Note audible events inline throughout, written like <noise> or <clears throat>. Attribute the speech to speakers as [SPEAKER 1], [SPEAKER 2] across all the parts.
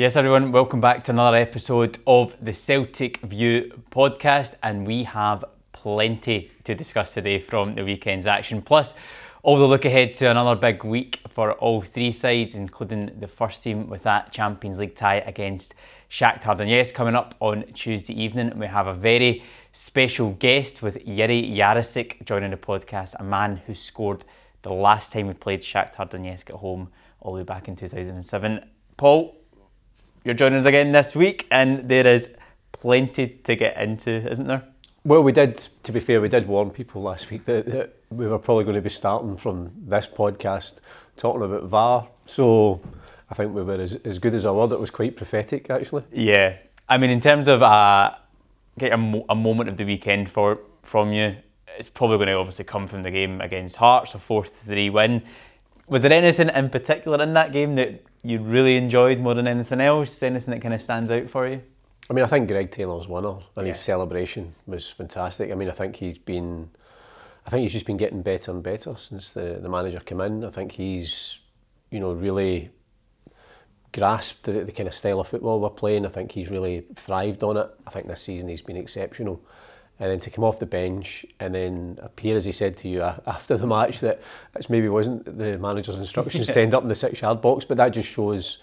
[SPEAKER 1] Yes, everyone, welcome back to another episode of the Celtic View podcast, and we have plenty to discuss today from the weekend's action. Plus, all the look ahead to another big week for all three sides, including the first team with that Champions League tie against Shakhtar Donetsk coming up on Tuesday evening. We have a very special guest with Jiri Jarosik joining the podcast, a man who scored the last time we played Shakhtar Donetsk at home all the way back in 2007. Paul, you're joining us again this week, and there is plenty to get into, isn't there?
[SPEAKER 2] Well, we did, to be fair, we did warn people last week that, that we were probably going to be starting from this podcast talking about VAR. So I think we were as, as good as our word. It was quite prophetic, actually.
[SPEAKER 1] Yeah. I mean, in terms of uh, get a, mo- a moment of the weekend for from you, it's probably going to obviously come from the game against Hearts, a 4 3 win. Was there anything in particular in that game that you really enjoyed more than anything else? Anything that kind of stands out for you?
[SPEAKER 2] I mean, I think Greg Taylor's winner and
[SPEAKER 1] Yeah.
[SPEAKER 2] his celebration was fantastic. I mean, I think he's been, I think he's just been getting better and better since the, the manager came in. I think he's, you know, really grasped the, the kind of style of football we're playing. I think he's really thrived on it. I think this season he's been exceptional. And then to come off the bench and then appear, as he said to you <laughs> after the match, that it maybe wasn't the manager's instructions to end up in the six-yard box, but that just shows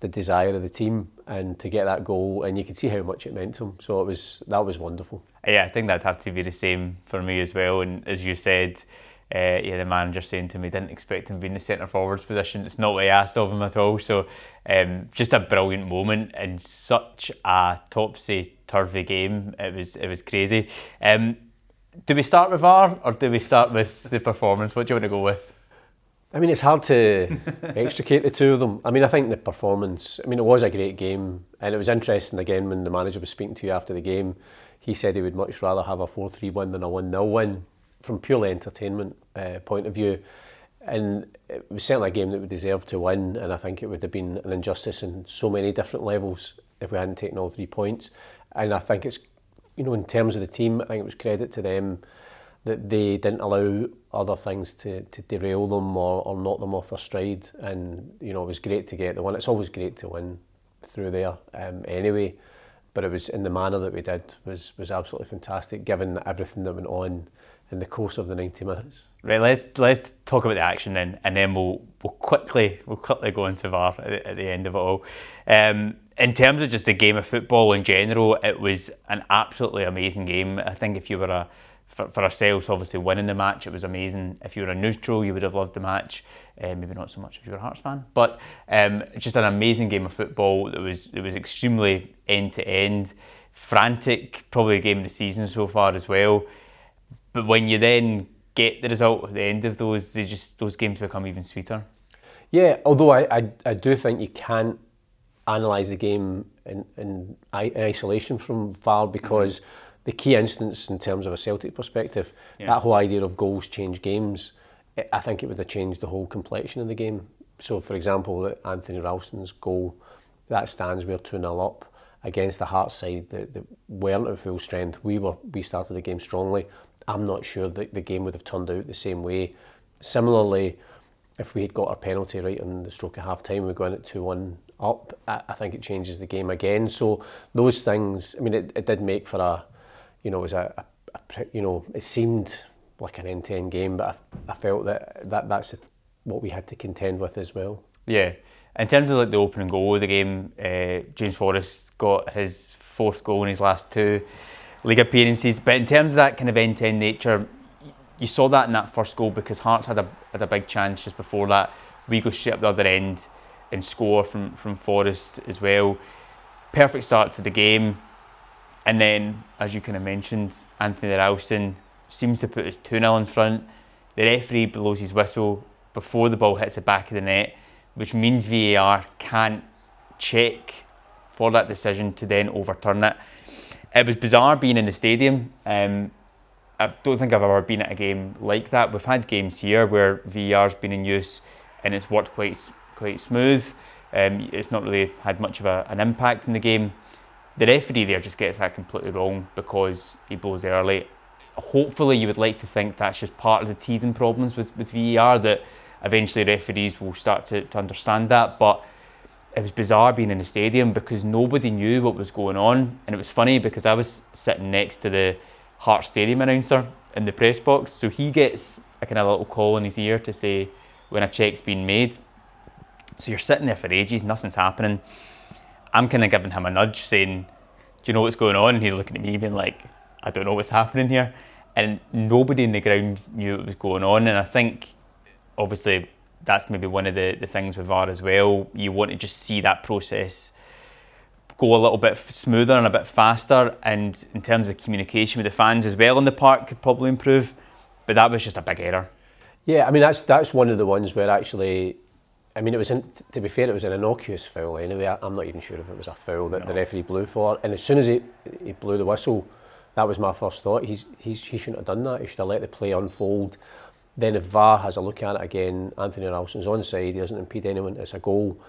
[SPEAKER 2] the desire of the team and to get that goal, and you could see how much it meant to him. So it was that was wonderful.
[SPEAKER 1] Yeah, I think that'd have to be the same for me as well. And as you said, uh, yeah, the manager saying to me, didn't expect him to be in the centre forwards position. It's not what he asked of him at all. So um, just a brilliant moment in such a topsy turvy game. It was it was crazy. Um, do we start with VAR or do we start with the performance? What do you want to go with?
[SPEAKER 2] I mean, it's hard to <laughs> extricate the two of them. I mean, I think the performance, I mean, it was a great game. And it was interesting, again, when the manager was speaking to you after the game, he said he would much rather have a 4 3 win than a 1 0 win from purely entertainment uh, point of view. And it was certainly a game that we deserved to win. And I think it would have been an injustice in so many different levels if we hadn't taken all three points. And I think it's, you know, in terms of the team, I think it was credit to them that they didn't allow other things to, to derail them or, or knock them off their stride. And, you know, it was great to get the win. It's always great to win through there um, anyway. But it was in the manner that we did was, was absolutely fantastic, given everything that went on in the course of the 90 minutes.
[SPEAKER 1] Right, let's let's talk about the action then, and then we'll we'll quickly we'll quickly go into VAR at, the- at the end of it all. Um, in terms of just the game of football in general, it was an absolutely amazing game. I think if you were a for, for ourselves, obviously winning the match, it was amazing. If you were a neutral, you would have loved the match. Uh, maybe not so much if you were a Hearts fan, but um, just an amazing game of football. That was it was extremely end to end, frantic, probably game of the season so far as well. But when you then get the result at the end of those, they just those games become even sweeter.
[SPEAKER 2] Yeah, although I, I, I do think you can't analyse the game in, in, in isolation from VAR because the key instance in terms of a Celtic perspective,
[SPEAKER 1] Yeah.
[SPEAKER 2] that whole idea of goals change games, I- I think it would have changed the whole complexion of the game. So, for example, Anthony Ralston's goal, that stands we're 2 0 up against the Hearts side that, that weren't at full strength. We were we started the game strongly. I'm not sure that the game would have turned out the same way. Similarly, if we had got our penalty right on the stroke of half time, we go in at 2 1 up, I, I think it changes the game again. So, those things, I mean, it, it did make for a, you know, it was a, a, a you know, it seemed like an end to end game, but I, I felt that, that that's what we had to contend with as well.
[SPEAKER 1] Yeah. In terms of like the opening goal of the game, uh, James Forrest got his fourth goal in his last two league appearances. But in terms of that kind of end to end nature, you saw that in that first goal because Hearts had a had a big chance just before that. We go straight up the other end and score from from Forrest as well. Perfect start to the game. And then, as you kind of mentioned, Anthony Ralston seems to put us 2 0 in front. The referee blows his whistle before the ball hits the back of the net, which means VAR can't check for that decision to then overturn it. It was bizarre being in the stadium. Um, I don't think I've ever been at a game like that. We've had games here where VAR's been in use and it's worked quite quite smooth. Um, it's not really had much of a, an impact in the game. The referee there just gets that completely wrong because he blows early. Hopefully, you would like to think that's just part of the teething problems with, with VAR that eventually referees will start to, to understand that. But it was bizarre being in the stadium because nobody knew what was going on, and it was funny because I was sitting next to the Heart Stadium announcer in the press box, so he gets a kind of little call in his ear to say when a check's been made. So you're sitting there for ages, nothing's happening. I'm kind of giving him a nudge, saying, "Do you know what's going on?" And he's looking at me, being like, "I don't know what's happening here." And nobody in the ground knew what was going on, and I think, obviously, that's maybe one of the, the things with VAR as well. You want to just see that process go a little bit smoother and a bit faster. And in terms of communication with the fans as well in the park could probably improve. But that was just a big error.
[SPEAKER 2] Yeah, I mean that's that's one of the ones where actually, I mean it was in, to be fair, it was an innocuous foul anyway. I, am not even sure if it was a foul that no. the referee blew for. And as soon as he he blew the whistle, that was my first thought. He's, he's he shouldn't have done that. He should have let the play unfold. Then if VAR has a look at it again, Anthony Ralston's onside, he doesn't impede anyone, it's a goal.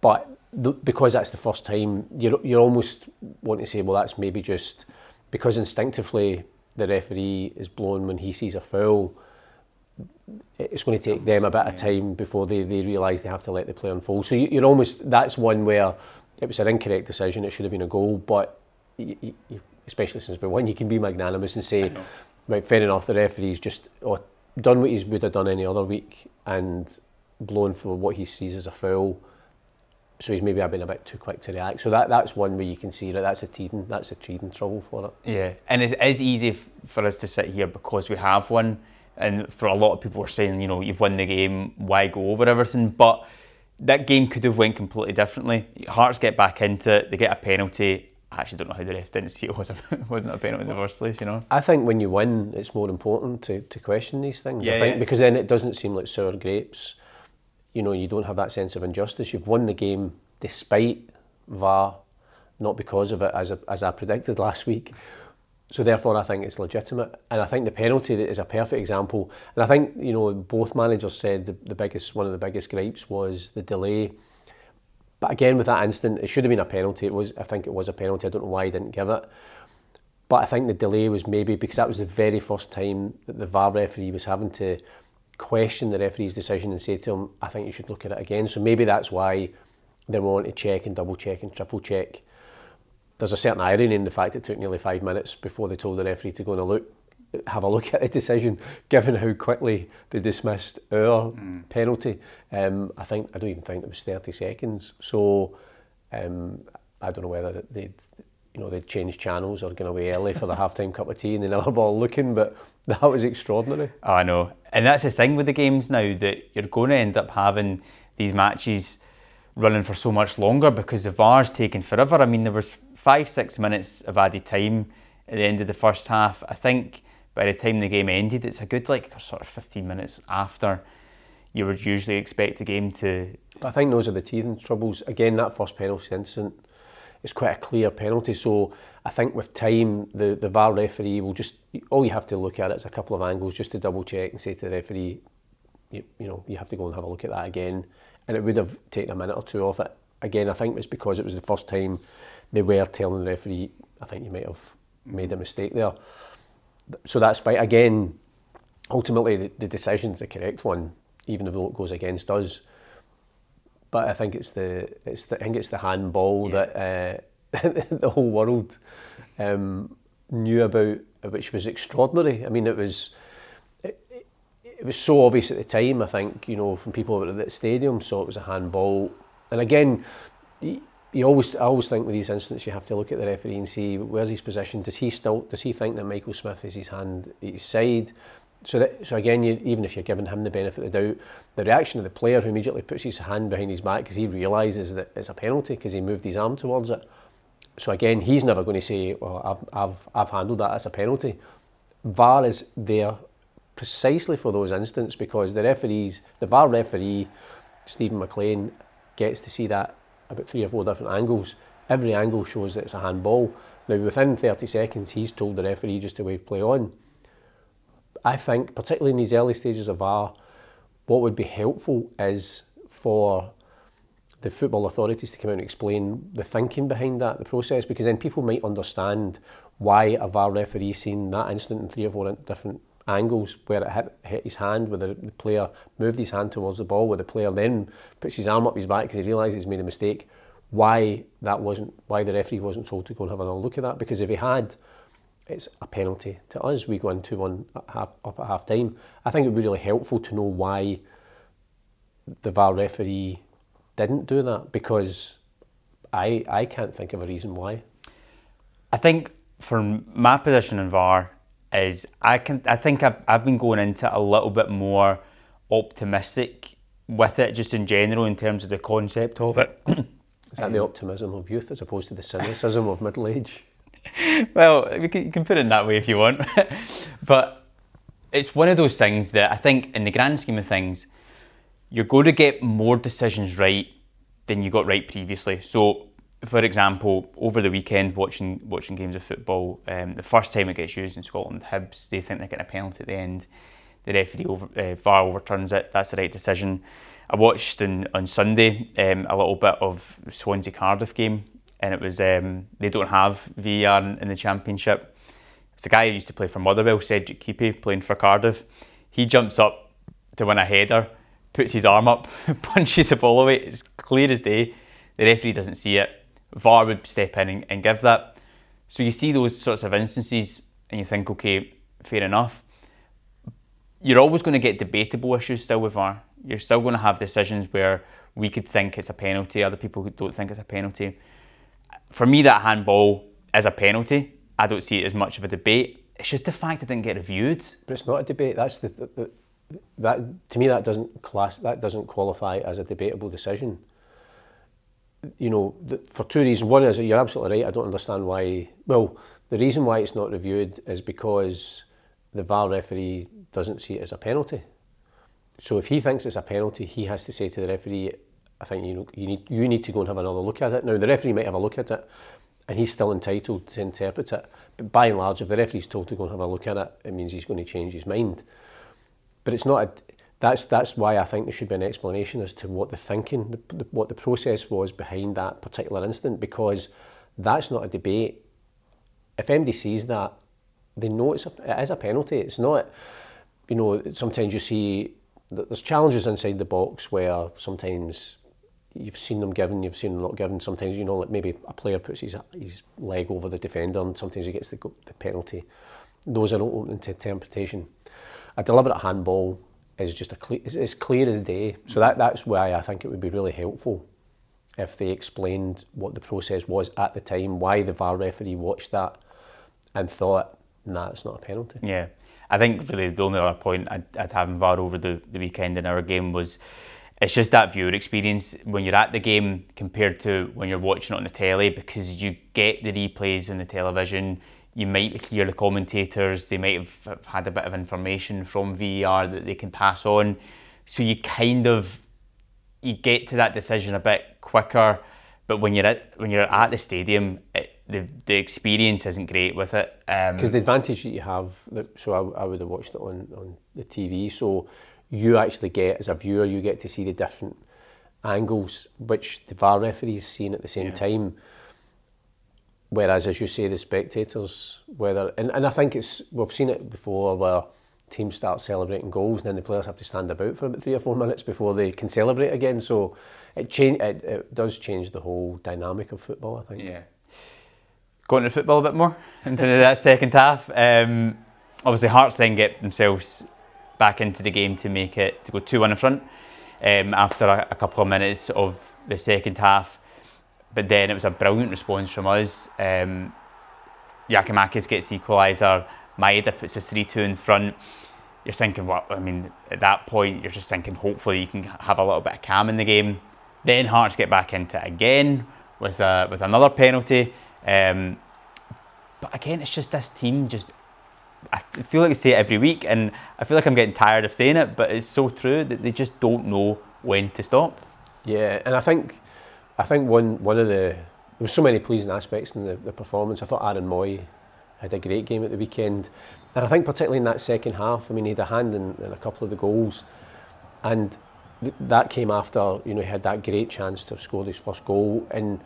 [SPEAKER 2] But the, because that's the first time, you're, you're almost wanting to say, well, that's maybe just because instinctively the referee is blown when he sees a foul. It's going to take them a bit of time before they, they realise they have to let the play unfold. So you, are almost, that's one where it was an incorrect decision, it should have been a goal, but you, you, especially since we won, you can be magnanimous and say, right, fair enough, the referee's just, oh, done what he would have done any other week and blown for what he sees as a foul. So he's maybe been a bit too quick to react. So that that's one where you can see that that's a teething that's a teething trouble for it.
[SPEAKER 1] Yeah, and it is easy for us to sit here because we have one, and for a lot of people are saying, you know, you've won the game, why go over everything? But that game could have went completely differently. Hearts get back into it, they get a penalty, I actually don't know how the ref didn't see it was <laughs> a, wasn't a penalty in the first place, you know.
[SPEAKER 2] I think when you win, it's more important to, to question these things. Yeah, I think yeah. because then it doesn't seem like sour grapes. You know, you don't have that sense of injustice. You've won the game despite VAR, not because of it, as a, as I predicted <laughs> last week. So therefore, I think it's legitimate, and I think the penalty is a perfect example. And I think you know both managers said the, the biggest one of the biggest gripes was the delay but again, with that instant, it should have been a penalty. It was, I think, it was a penalty. I don't know why he didn't give it. But I think the delay was maybe because that was the very first time that the VAR referee was having to question the referee's decision and say to him, "I think you should look at it again." So maybe that's why they want to check and double check and triple check. There's a certain irony in the fact it took nearly five minutes before they told the referee to go and look have a look at the decision, given how quickly they dismissed our mm. penalty. Um, I think I don't even think it was 30 seconds. So um, I don't know whether they'd you know they'd change channels or gone away early for the <laughs> halftime cup of tea and another <laughs> ball looking, but that was extraordinary.
[SPEAKER 1] Oh, I know, and that's the thing with the games now that you're going to end up having these matches running for so much longer because the VAR's taking forever. I mean, there was five, six minutes of added time at the end of the first half. I think by the time the game ended, it's a good like sort of 15 minutes after you would usually expect a game to.
[SPEAKER 2] I think those are the teething troubles. Again, that first penalty incident is quite a clear penalty. So I think with time, the, the VAR referee will just, all you have to look at is a couple of angles just to double check and say to the referee, you, you know, you have to go and have a look at that again. And it would have taken a minute or two off it. Again, I think it's because it was the first time they were telling the referee, I think you might have made a mistake there so that's fine. Again, ultimately, the, the decision's the correct one, even though it goes against us. But I think it's the it's the I think it's the handball yeah. that uh, <laughs> the whole world um, knew about, which was extraordinary. I mean, it was it, it was so obvious at the time. I think you know from people at the stadium saw it was a handball, and again you always, I always think with these incidents, you have to look at the referee and see where's his position. Does he still, does he think that Michael Smith is his hand at his side? So that, so again, you, even if you're giving him the benefit of the doubt, the reaction of the player who immediately puts his hand behind his back because he realises that it's a penalty because he moved his arm towards it. So again, he's never going to say, "Well, I've, I've, I've handled that as a penalty." VAR is there precisely for those instances because the referees, the VAR referee, Steven McLean, gets to see that about three or four different angles. Every angle shows that it's a handball. Now, within 30 seconds, he's told the referee just to wave play on. I think, particularly in these early stages of VAR, what would be helpful is for the football authorities to come out and explain the thinking behind that, the process, because then people might understand why a VAR referee seen that instant in three or four different angles where it hit, hit his hand, where the, the, player moved his hand towards the ball, where the player then puts his arm up his back because he realises he's made a mistake. Why that wasn't, why the referee wasn't told to go and have another look at that? Because if he had, it's a penalty to us. We go into one at half, up at half time. I think it would be really helpful to know why the VAR referee didn't do that because I I can't think of a reason why.
[SPEAKER 1] I think for my position in VAR is I can I think I've, I've been going into a little bit more optimistic with it just in general in terms of the concept of it. <clears throat>
[SPEAKER 2] is that the optimism of youth as opposed to the cynicism of middle age? <laughs>
[SPEAKER 1] well, you can, you can put it in that way if you want. <laughs> but it's one of those things that I think, in the grand scheme of things, you're going to get more decisions right than you got right previously. So, for example, over the weekend, watching watching games of football, um, the first time it gets used in Scotland, Hibs, they think they're getting a penalty at the end. The referee over, uh, overturns it. That's the right decision. I watched in, on Sunday um, a little bit of Swansea Cardiff game, and it was um, they don't have VAR in, in the Championship. It's a guy who used to play for Motherwell, Cedric Kipré, playing for Cardiff. He jumps up to win a header puts his arm up, <laughs> punches the ball away. It's clear as day. The referee doesn't see it. VAR would step in and, and give that. So you see those sorts of instances and you think, okay, fair enough. You're always going to get debatable issues still with VAR. You're still going to have decisions where we could think it's a penalty, other people don't think it's a penalty. For me, that handball is a penalty. I don't see it as much of a debate. It's just the fact it didn't get reviewed.
[SPEAKER 2] But it's not a debate. That's the, the, that to me that doesn't class that doesn't qualify as a debatable decision. You know, for two reasons. One is you're absolutely right. I don't understand why. Well, the reason why it's not reviewed is because the VAR referee doesn't see it as a penalty. So if he thinks it's a penalty, he has to say to the referee, "I think you know you need you need to go and have another look at it." Now the referee might have a look at it, and he's still entitled to interpret it. But by and large, if the referee's told to go and have a look at it, it means he's going to change his mind. But it's not a, that's that's why I think there should be an explanation as to what the thinking, the, the, what the process was behind that particular incident, because that's not a debate. If MD sees that, they know it's a, it is a penalty. It's not, you know, sometimes you see there's challenges inside the box where sometimes you've seen them given, you've seen them not given. Sometimes, you know, like maybe a player puts his, his leg over the defender and sometimes he gets the, the penalty. Those are open to interpretation a deliberate handball is just a clear, it's clear as day. So that, that's why I think it would be really helpful if they explained what the process was at the time, why the VAR referee watched that and thought, nah, it's not a penalty.
[SPEAKER 1] Yeah. I think really the only other point I'd, I'd have in VAR over the, the weekend in our game was it's just that viewer experience when you're at the game compared to when you're watching it on the telly because you get the replays on the television, you might hear the commentators, they might have had a bit of information from VAR that they can pass on. So you kind of you get to that decision a bit quicker. But when you're at when you're at the stadium, it, the the experience isn't great with it.
[SPEAKER 2] Because um, the advantage that you have, so I, I would have watched it on on the TV. So you actually get as a viewer, you get to see the different angles which the VAR referees seeing at the same yeah. time. Whereas, as you say, the spectators, whether and, and I think it's we've seen it before where teams start celebrating goals and then the players have to stand about for about three or four minutes before they can celebrate again. So it change it, it does change the whole dynamic of football. I think.
[SPEAKER 1] Yeah. Going to football a bit more into that second half. Um, obviously, Hearts then get themselves back into the game to make it to go two one in front um, after a, a couple of minutes of the second half. But then it was a brilliant response from us. Um, Giakoumakis gets equaliser. Maeda puts us 3 2 in front. You're thinking, what? I mean, at that point, you're just thinking, hopefully, you can have a little bit of calm in the game. Then Hearts get back into it again with a, with another penalty. Um, but again, it's just this team just. I feel like I say it every week, and I feel like I'm getting tired of saying it, but it's so true that they just don't know when to stop.
[SPEAKER 2] Yeah, and I think I think one one of the there was so many pleasing aspects in the, the performance. I thought Aaron Mooy had a great game at the weekend, and I think particularly in that second half. I mean, he had a hand in, in a couple of the goals, and th- that came after you know he had that great chance to have scored his first goal. And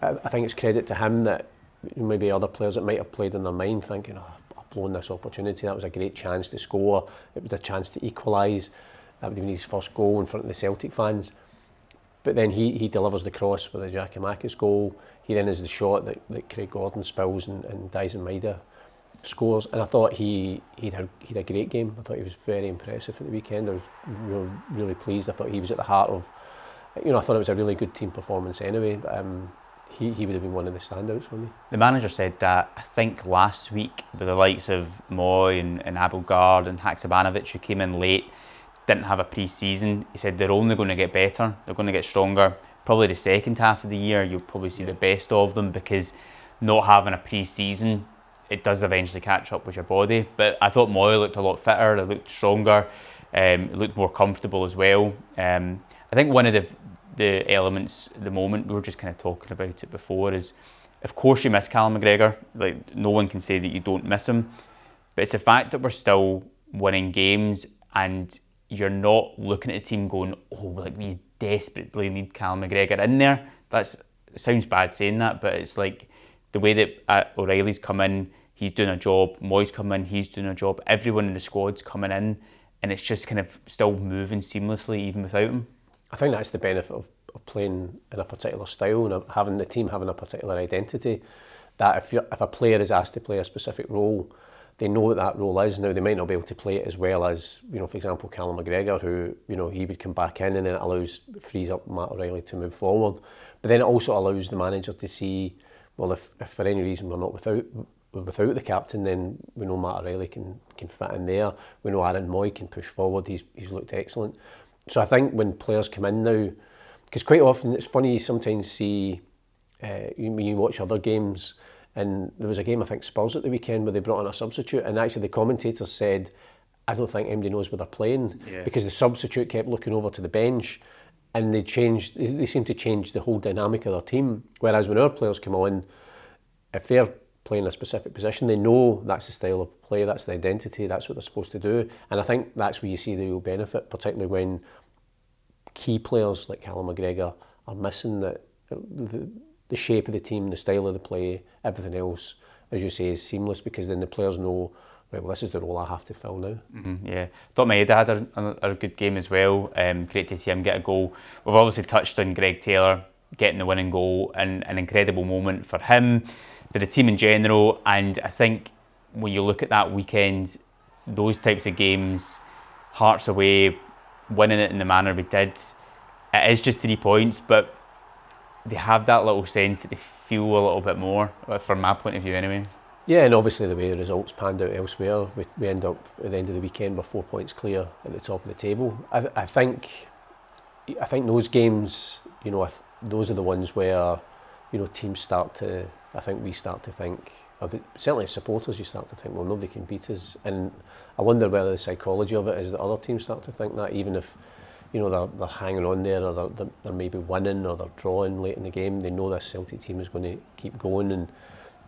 [SPEAKER 2] I, I think it's credit to him that maybe other players that might have played in their mind thinking, oh, I've blown this opportunity. That was a great chance to score. It was a chance to equalise. That would have been his first goal in front of the Celtic fans. But then he, he delivers the cross for the Giakoumakis goal. He then has the shot that, that Craig Gordon spills and, and Daizen Maeda scores. And I thought he he had, he had a great game. I thought he was very impressive at the weekend. I was really, really pleased. I thought he was at the heart of, you know, I thought it was a really good team performance anyway. But, um, he, he would have been one of the standouts for me.
[SPEAKER 1] The manager said that I think last week with the likes of Mooy and, and Abildgaard and Haksabanovic who came in late didn't have a pre-season. He said they're only going to get better. They're going to get stronger. Probably the second half of the year, you'll probably see the best of them because not having a pre-season, it does eventually catch up with your body. But I thought Mooy looked a lot fitter. It looked stronger. Um, it looked more comfortable as well. Um, I think one of the the elements at the moment we were just kind of talking about it before is, of course, you miss Callum McGregor. Like no one can say that you don't miss him, but it's the fact that we're still winning games and you're not looking at a team going, oh, like we desperately need Cal McGregor in there. That's sounds bad saying that, but it's like the way that uh, O'Riley's come in, he's doing a job. Mooy's come in, he's doing a job. Everyone in the squad's coming in, and it's just kind of still moving seamlessly even without him.
[SPEAKER 2] I think that's the benefit of, of playing in a particular style and having the team having a particular identity. That if if a player is asked to play a specific role, they know what that role is. Now they might not be able to play it as well as you know, for example, Callum McGregor, who you know he would come back in and then it allows frees up Matt O'Riley to move forward. But then it also allows the manager to see, well, if, if for any reason we're not without without the captain, then we know Matt O'Riley can can fit in there. We know Aaron Mooy can push forward. He's he's looked excellent. So I think when players come in now, because quite often it's funny you sometimes see uh, when you watch other games and there was a game, I think, Spurs at the weekend where they brought on a substitute, and actually the commentators said, I don't think anybody knows where they're playing yeah. because the substitute kept looking over to the bench and they changed, they seemed to change the whole dynamic of their team. Whereas when our players come on, if they're playing a specific position, they know that's the style of play, that's the identity, that's what they're supposed to do. And I think that's where you see the real benefit, particularly when key players like Callum McGregor are missing that the, the shape of the team, the style of the play, everything else, as you say, is seamless because then the players know, right, well, this is the role I have to fill now.
[SPEAKER 1] Mm-hmm, yeah. Thought Maeda had a, a, a, good game as well. Um, great to see him get a goal. We've obviously touched on Greg Taylor getting the winning goal and an incredible moment for him, for the team in general. And I think when you look at that weekend, those types of games, Hearts away, winning it in the manner we did, it is just three points, but they have that little sense that they feel a little bit more, uh, from my point of view anyway.
[SPEAKER 2] Yeah, and obviously the way the results panned out elsewhere, we, we end up at the end of the weekend with four points clear at the top of the table. I, I think, I think those games, you know, those are the ones where, you know, teams start to. I think we start to think, the, certainly as supporters, you start to think, well, nobody can beat us, and I wonder whether the psychology of it is that other teams start to think that, even if you know, they're, they're hanging on there or they're, they're maybe winning or they're drawing late in the game. They know this Celtic team is going to keep going. And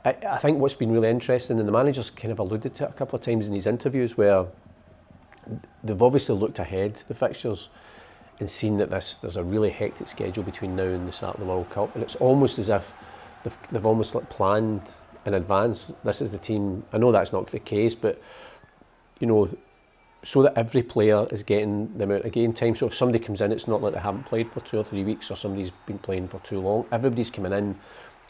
[SPEAKER 2] I, I think what's been really interesting, and the manager's kind of alluded to it a couple of times in his interviews, where they've obviously looked ahead the fixtures and seen that this there's a really hectic schedule between now and the start of the World Cup. And it's almost as if they've, they've almost like planned in advance. This is the team. I know that's not the case, but you know, so that every player is getting the amount of game time. So if somebody comes in, it's not like they haven't played for two or three weeks or somebody's been playing for too long. Everybody's coming in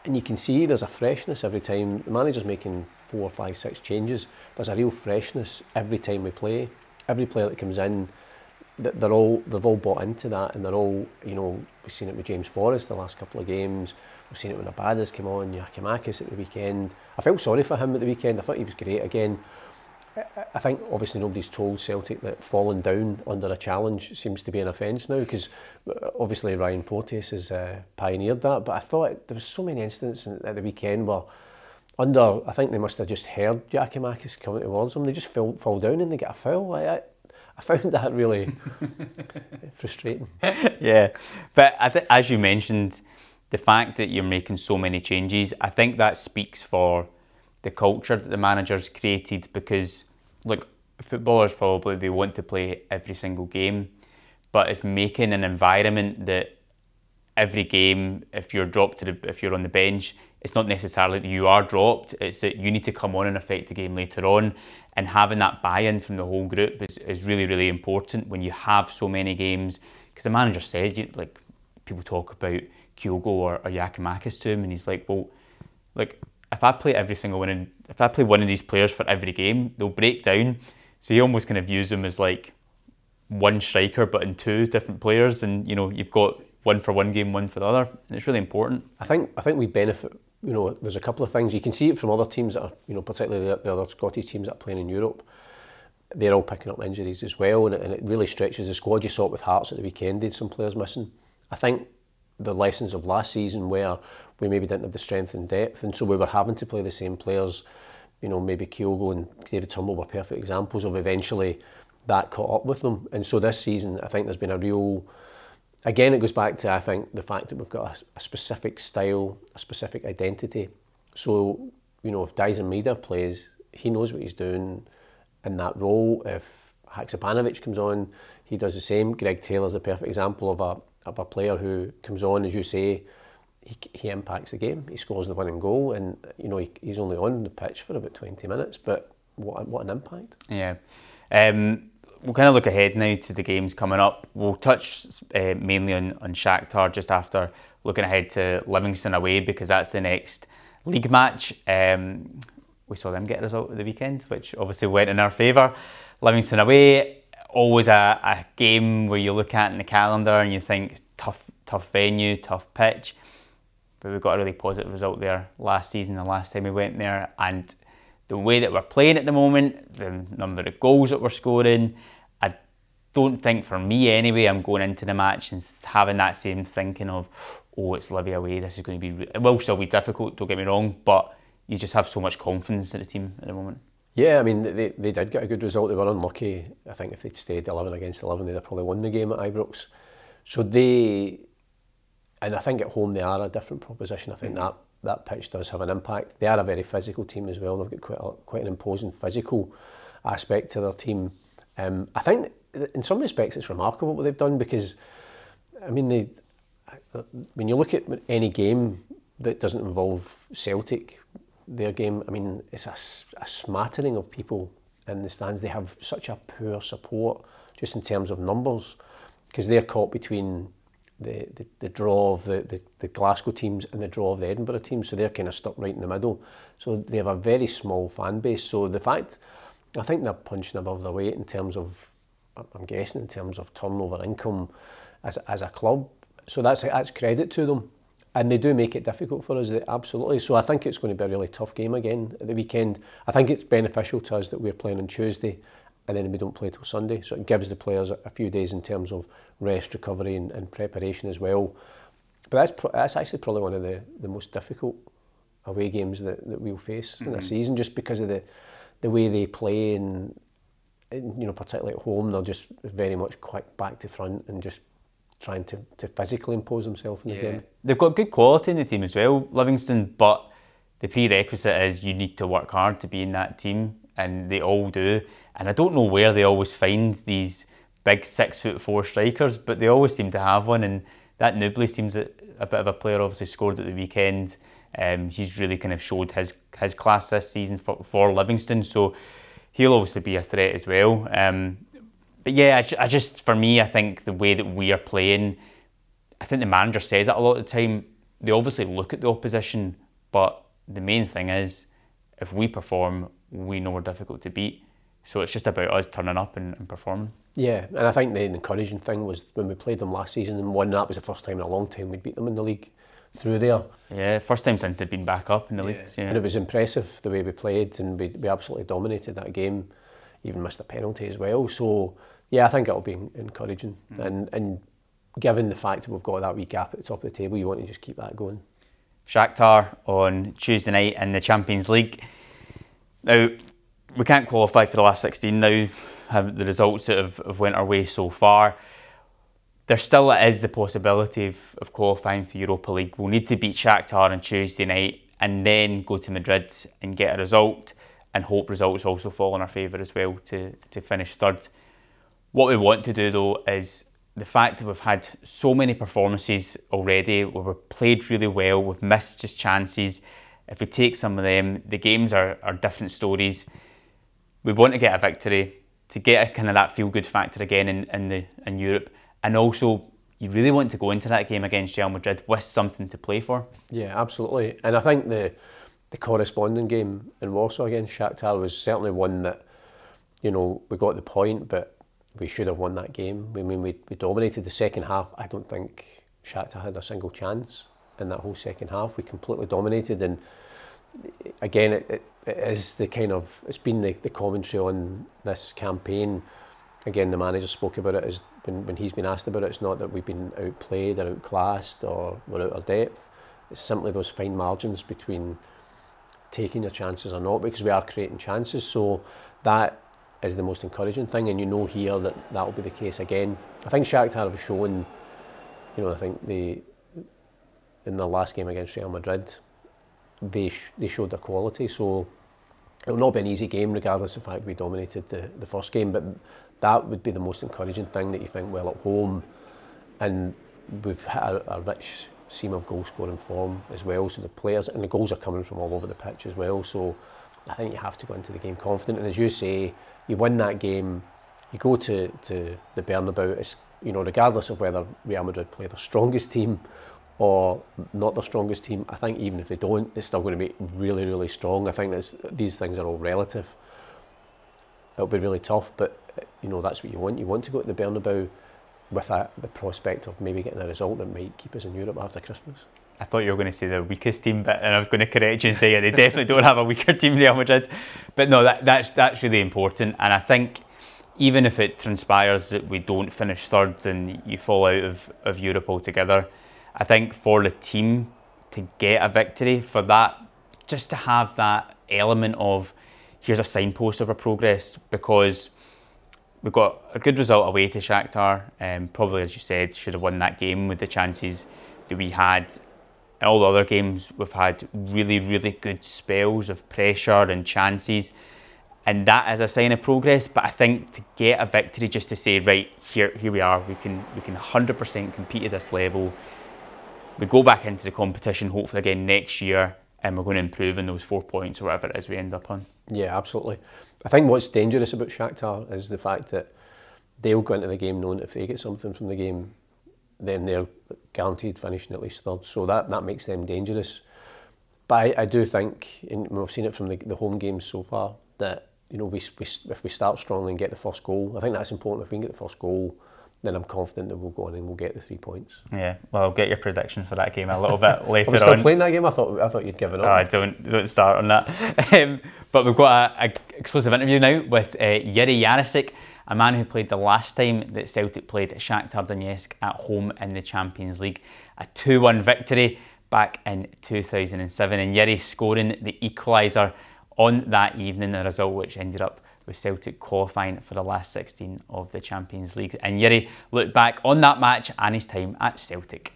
[SPEAKER 2] and you can see there's a freshness every time. The manager's making four, five, six changes. There's a real freshness every time we play. Every player that comes in, they're all they've all bought into that, and they're all you know we've seen it with James Forrest the last couple of games. We've seen it when Abada's came on, Giakoumakis at the weekend. I felt sorry for him at the weekend. I thought he was great again. I think obviously nobody's told Celtic that falling down under a challenge seems to be an offence now because uh, obviously Ryan Porteous has uh, pioneered that. But I thought there was so many incidents at the weekend where under I think they must have just heard Giakoumakis coming towards them. They just fell, fall down and they get a foul. I, I, I found that really <laughs> frustrating.
[SPEAKER 1] yeah, but I think as you mentioned, the fact that you're making so many changes, I think that speaks for the culture that the manager's created because look footballers probably they want to play every single game but it's making an environment that every game if you're dropped to the if you're on the bench it's not necessarily that you are dropped, it's that you need to come on and affect the game later on. And having that buy in from the whole group is, is really, really important when you have so many games. Because the manager said, you, like, people talk about Kyogo or, or Giakoumakis to him, and he's like, well, like, if I play every single one, if I play one of these players for every game, they'll break down. So he almost kind of views them as like one striker, but in two different players, and you know, you've got one for one game, one for the other, and it's really important.
[SPEAKER 2] I think I think we benefit you know, there's a couple of things. You can see it from other teams that are, you know, particularly the, the other Scottish teams that are playing in Europe. They're all picking up injuries as well, and it, and it really stretches the squad. You saw it with Hearts at the weekend, did some players missing. I think the lessons of last season where we maybe didn't have the strength and depth, and so we were having to play the same players. You know, maybe Kyogo and David Turnbull were perfect examples of eventually that caught up with them. And so this season, I think there's been a real again, it goes back to I think the fact that we've got a, a specific style, a specific identity. So you know, if Daizen Maeda plays, he knows what he's doing in that role. If Haksabanovic comes on, he does the same. Greg Taylor's a perfect example of a of a player who comes on, as you say, he, he impacts the game. He scores the winning goal, and you know he, he's only on the pitch for about twenty minutes, but what what an impact!
[SPEAKER 1] Yeah. Um, we'll kind of look ahead now to the games coming up. We'll touch uh, mainly on, on Shakhtar just after looking ahead to Livingston away because that's the next league match. Um, we saw them get a result at the weekend, which obviously went in our favour. Livingston away, always a, a game where you look at in the calendar and you think tough, tough venue, tough pitch. But we got a really positive result there last season, the last time we went there, and the way that we're playing at the moment, the number of goals that we're scoring, I don't think for me anyway, I'm going into the match and having that same thinking of, oh, it's Livy away, this is going to be, it will still be difficult, don't get me wrong, but you just have so much confidence in the team at the moment.
[SPEAKER 2] Yeah, I mean, they, they did get a good result. They were unlucky. I think if they'd stayed 11 against 11, they'd have probably won the game at Ibrox. So they, and I think at home they are a different proposition. I think mm-hmm. that that pitch does have an impact. They are a very physical team as well. They've got quite a, quite an imposing physical aspect to their team. Um, I think in some respects it's remarkable what they've done because, I mean, they when you look at any game that doesn't involve Celtic, their game, I mean, it's a, a smattering of people in the stands. They have such a poor support just in terms of numbers because they're caught between the, the, the draw of the, the, the Glasgow teams and the draw of the Edinburgh teams, so they're kind of stuck right in the middle. So they have a very small fan base. So the fact, I think they're punching above their weight in terms of, I'm guessing in terms of turnover income as, as a club. So that's that's credit to them, and they do make it difficult for us. Absolutely. So I think it's going to be a really tough game again at the weekend. I think it's beneficial to us that we're playing on Tuesday and then we don't play till Sunday. So it gives the players a, few days in terms of rest, recovery, and, and preparation as well. But that's pro- that's actually probably one of the, the most difficult away games that, that we'll face mm-hmm. in a mm-hmm. season, just because of the the way they play and, and you know particularly at home they're just very much quite back to front and just trying to, to physically impose themselves in the yeah. game.
[SPEAKER 1] They've got good quality in the team as well, Livingston, but the prerequisite is you need to work hard to be in that team, and they all do. And I don't know where they always find these big six foot four strikers, but they always seem to have one. And that Nouble seems a, a bit of a player. Obviously scored at the weekend. Um, he's really kind of showed his his class this season for, for Livingston. So he'll obviously be a threat as well. Um, but yeah, I, I, just for me, I think the way that we are playing, I think the manager says it a lot of the time. They obviously look at the opposition, but the main thing is if we perform, we know we're difficult to beat. So it's just about us turning up and, and, performing.
[SPEAKER 2] Yeah, and I think the encouraging thing was when we played them last season and won, that was the first time in a long time we'd beat them in the league through there.
[SPEAKER 1] Yeah, first time since they'd been back up in the yeah. league. Yeah.
[SPEAKER 2] And it was impressive the way we played and we, we absolutely dominated that game, even missed a penalty as well. So, yeah, I think it'll be encouraging. Mm. And, and given the fact that we've got that wee gap at the top of the table, you want to just keep that going.
[SPEAKER 1] Shakhtar on Tuesday night in the Champions League. Now, we can't qualify for the last 16 now, have the results that have, have went our way so far. There still is the possibility of, of qualifying for Europa League. We'll need to beat Shakhtar on Tuesday night and then go to Madrid and get a result and hope results also fall in our favour as well to, to finish third. What we want to do though is the fact that we've had so many performances already where we've played really well, we've missed just chances. If we take some of them, the games are, are different stories. We want to get a victory to get a kind of that feel good factor again in, in the in Europe, and also you really want to go into that game against Real Madrid with something to play for.
[SPEAKER 2] Yeah, absolutely. And I think the the corresponding game in Warsaw against Shakhtar was certainly one that you know we got the point, but we should have won that game. I mean, we, we dominated the second half. I don't think Shakhtar had a single chance in that whole second half. We completely dominated, and again, it, it, it is the kind of it's been the, the commentary on this campaign. Again, the manager spoke about it as when, when he's been asked about it. It's not that we've been outplayed or outclassed or we're out of depth. It's simply those fine margins between taking your chances or not because we are creating chances. So that is the most encouraging thing, and you know here that that will be the case again. I think Shakhtar have shown, you know, I think they in the last game against Real Madrid, they sh- they showed their quality. So it will not be an easy game, regardless of the fact we dominated the, the first game. But that would be the most encouraging thing that you think, well, at home, and we've had a, a rich seam of goal scoring form as well. So the players and the goals are coming from all over the pitch as well. So I think you have to go into the game confident. And as you say, you win that game, you go to, to the Bernabeu. It's you know regardless of whether Real Madrid play their strongest team or not their strongest team, I think even if they don't, it's still going to be really, really strong. I think that these things are all relative. It'll be really tough, but you know that's what you want. You want to go to the Bernabeu with the prospect of maybe getting a result that might keep us in Europe after Christmas.
[SPEAKER 1] I thought you were going to say the weakest team, but and I was going to correct you and say yeah, they definitely don't have a weaker team, Real Madrid. But no, that, that's that's really important, and I think even if it transpires that we don't finish third and you fall out of, of Europe altogether, I think for the team to get a victory, for that, just to have that element of here's a signpost of our progress because we've got a good result away to Shakhtar. Um, probably, as you said, should have won that game with the chances that we had. In all the other games, we've had really, really good spells of pressure and chances. And that is a sign of progress. But I think to get a victory, just to say, right, here, here we are, we can, we can 100% compete at this level we go back into the competition hopefully again next year and we're going to improve in those four points or whatever it is we end up on.
[SPEAKER 2] Yeah, absolutely. I think what's dangerous about Shakhtar is the fact that they'll go into the game knowing if they get something from the game, then they're guaranteed finishing at least third. So that, that makes them dangerous. But I, I do think, and we've seen it from the, the home games so far, that you know we, we, if we start strongly and get the first goal, I think that's important. If we can get the first goal, then I'm confident that we'll go on and we'll get the three points.
[SPEAKER 1] Yeah, well, I'll get your prediction for that game a little bit <laughs> later
[SPEAKER 2] Are we still on. playing that game? I thought I thought you'd given up.
[SPEAKER 1] Oh, I don't don't start on that. <laughs> um, but we've got an exclusive interview now with uh, Jarosik, a man who played the last time that Celtic played Shakhtar Donetsk at home in the Champions League, a 2-1 victory back in 2007, and Jiri scoring the equaliser on that evening, the result which ended up with Celtic qualifying for the last 16 of the Champions League. And Jiri looked back on that match and his time at Celtic.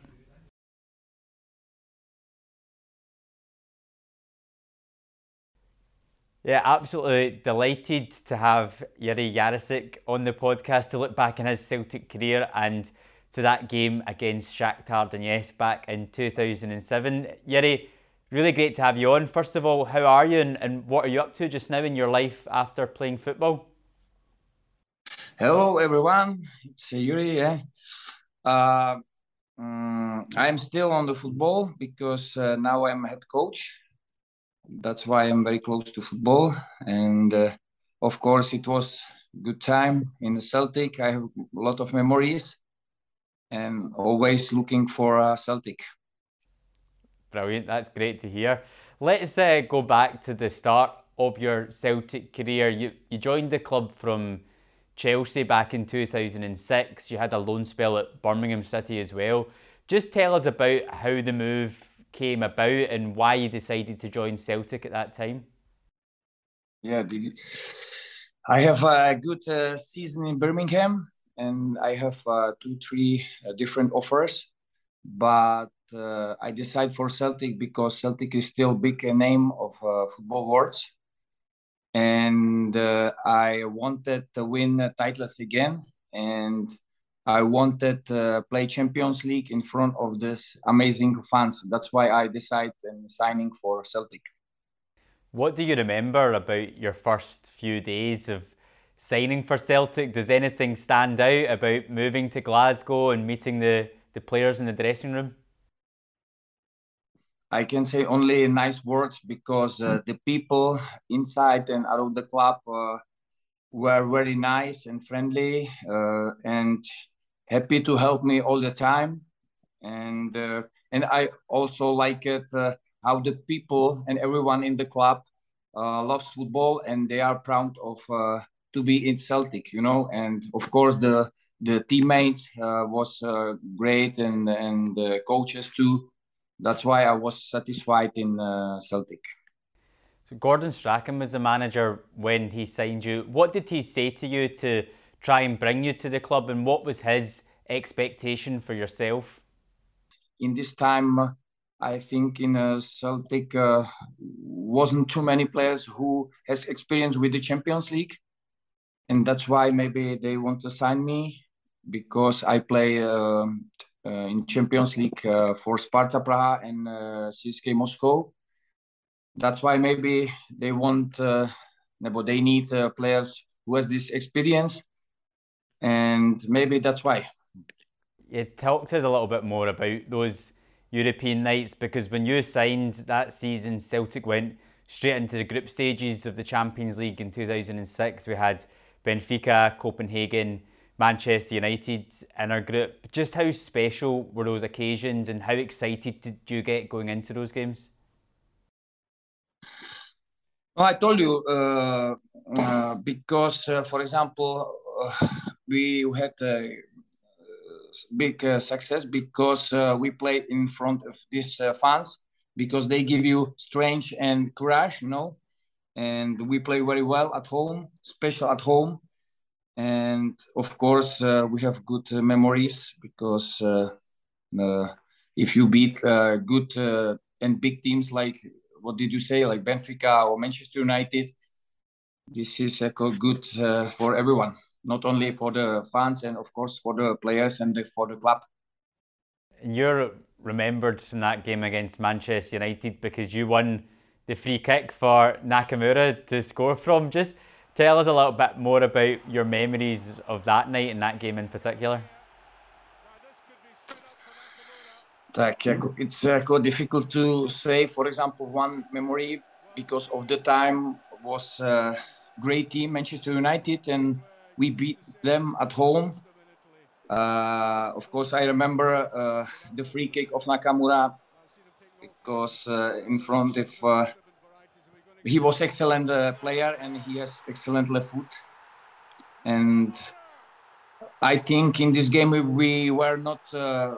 [SPEAKER 1] Yeah, absolutely delighted to have Jiri Jarosik on the podcast to look back in his Celtic career and to that game against Shakhtar Donetsk back in 2007. Jiri, Really great to have you on. First of all, how are you and, and what are you up to just now in your life after playing football?
[SPEAKER 3] Hello, everyone. It's Yuri. Yeah. Uh, um, I'm still on the football because uh, now I'm head coach. That's why I'm very close to football. And uh, of course, it was good time in the Celtic. I have a lot of memories and always looking for a Celtic.
[SPEAKER 1] Brilliant, that's great to hear. Let's uh, go back to the start of your Celtic career. You, you joined the club from Chelsea back in 2006. You had a loan spell at Birmingham City as well. Just tell us about how the move came about and why you decided to join Celtic at that time.
[SPEAKER 3] Yeah, I have a good uh, season in Birmingham and I have uh, two, three uh, different offers. But I decided for Celtic because Celtic is still big name of uh, football world, and uh, I wanted to win titles again. And I wanted to play Champions League in front of this amazing fans. That's why I decided in signing for Celtic.
[SPEAKER 1] What do you remember about your first few days of signing for Celtic? Does anything stand out about moving to Glasgow and meeting the, the players in the dressing room?
[SPEAKER 3] I can say only nice words because uh, the people inside and out of the club uh, were very nice and friendly uh, and happy to help me all the time. And uh, and I also like it uh, how the people and everyone in the club uh, loves football and they are proud of to be in Celtic, you know. And of course the the teammates was great and and the coaches too that's why I was satisfied in uh, Celtic.
[SPEAKER 1] So Gordon Strachan was the manager when he signed you. What did he say to you to try and bring you to the club, and what was his expectation for yourself?
[SPEAKER 3] In this time, I think in uh, Celtic uh, wasn't too many players who has experience with the Champions League, and that's why maybe they want to sign me because I play uh, in Champions League uh, for Sparta Praha and uh, CSK Moscow. That's why maybe they want, they need players who has this experience, and maybe that's why.
[SPEAKER 1] Yeah, talk to us a little bit more about those European nights because when you signed that season, Celtic went straight into the group stages of the Champions League in 2006. We had Benfica, Copenhagen, Manchester United in our group. Just how special were those occasions and how excited did you get going into those games?
[SPEAKER 3] Well, I told you uh, uh, because, uh, for example, uh, we had a big uh, success because uh, we played in front of these fans because they give you strength and courage, you know. And we play very well at home, special at home and of course uh, we have good uh, memories because uh, uh if you beat uh, good uh, and big teams like what did you say? Like Benfica or Manchester United this is good for everyone not only for the fans and of course for the players and the, for the club.
[SPEAKER 1] You're remembered in that game against Manchester United because you won the free kick for Nakamura to score from. Just Tell us a little bit more about your memories of that night and that game in particular.
[SPEAKER 3] It's uh, difficult to say. For example, one memory because of the time was a uh, great team, Manchester United, and we beat them at home. Uh, of course, I remember uh, the free kick of Nakamura because uh, in front of uh, he was excellent uh, player and he has excellent left foot. And I think in this game we, we were not uh,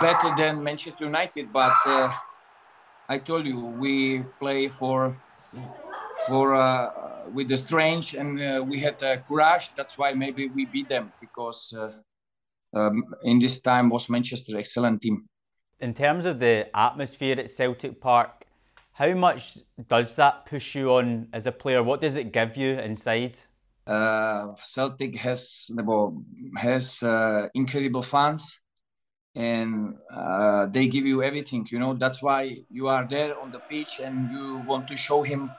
[SPEAKER 3] better than Manchester United, but uh, I told you we play for for uh, with the strange and uh, we had a courage. That's why maybe we beat them because um, in this time was Manchester excellent team.
[SPEAKER 1] In terms of the atmosphere at Celtic Park, how much does that push you on as a player? What does it give you inside?
[SPEAKER 3] Uh, Celtic has has uh, incredible fans, and uh, they give you everything. You know that's why you are there on the pitch and you want to show him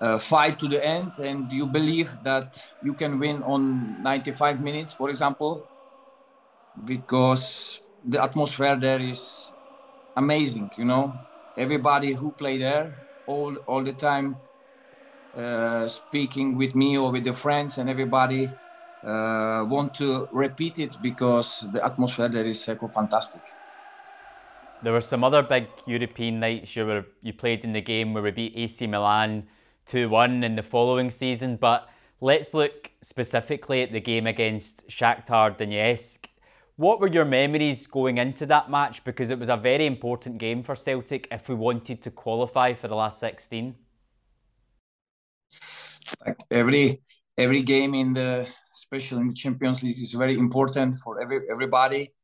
[SPEAKER 3] uh, fight to the end, and you believe that you can win on 95 minutes, for example, because the atmosphere there is amazing. You know, everybody who play there all all the time uh, speaking with me or with the friends and everybody uh, want to repeat it because the atmosphere there is so fantastic.
[SPEAKER 1] There were some other big European nights you were you played in the game where we beat AC Milan 2-1 in the following season, but let's look specifically at the game against Shakhtar Donetsk. What were your memories going into that match? Because it was a very important game for Celtic if we wanted to qualify for the last 16.
[SPEAKER 3] Like every every game in the especially in the Champions League is very important for every everybody.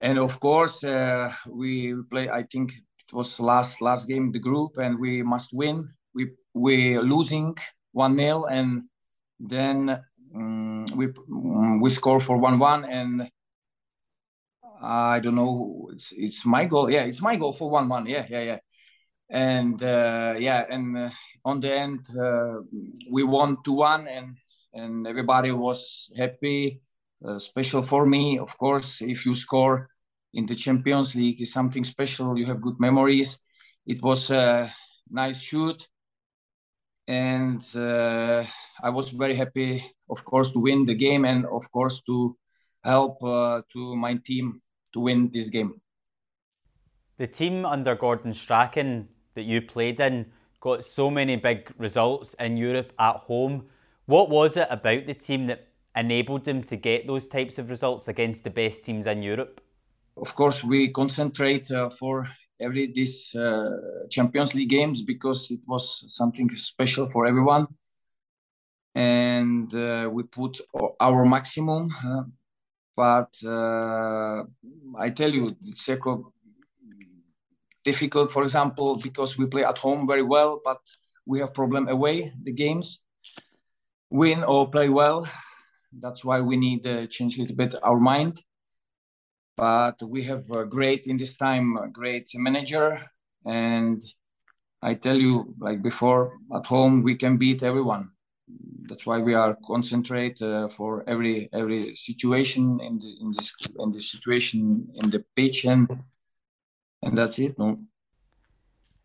[SPEAKER 3] And of course, uh, we play. I think it was last last game the group, and we must win. We we losing one 0 and then um, we um, we score for one one, and I don't know. It's it's my goal. Yeah, it's my goal for one one. Yeah, yeah, yeah. And uh, yeah, and uh, on the end uh, we won two one, and and everybody was happy. Uh, special for me, of course. If you score in the Champions League, is something special. You have good memories. It was a nice shoot and uh, I was very happy, of course, to win the game and of course to help uh, to my team to win this game.
[SPEAKER 1] The team under Gordon Strachan that you played in got so many big results in Europe at home. What was it about the team that enabled them to get those types of results against the best teams in Europe?
[SPEAKER 3] Of course, we concentrate uh, for every this uh, Champions League games because it was something special for everyone, and uh, we put our maximum. But uh, I tell you, it's difficult. For example, because we play at home very well, but we have problem away the games, win or play well. That's why we need to change a little bit our mind but we have a great in this time great manager and i tell you like before at home we can beat everyone that's why we are concentrate uh, for every every situation in the in this in this situation in the pitch and and that's it no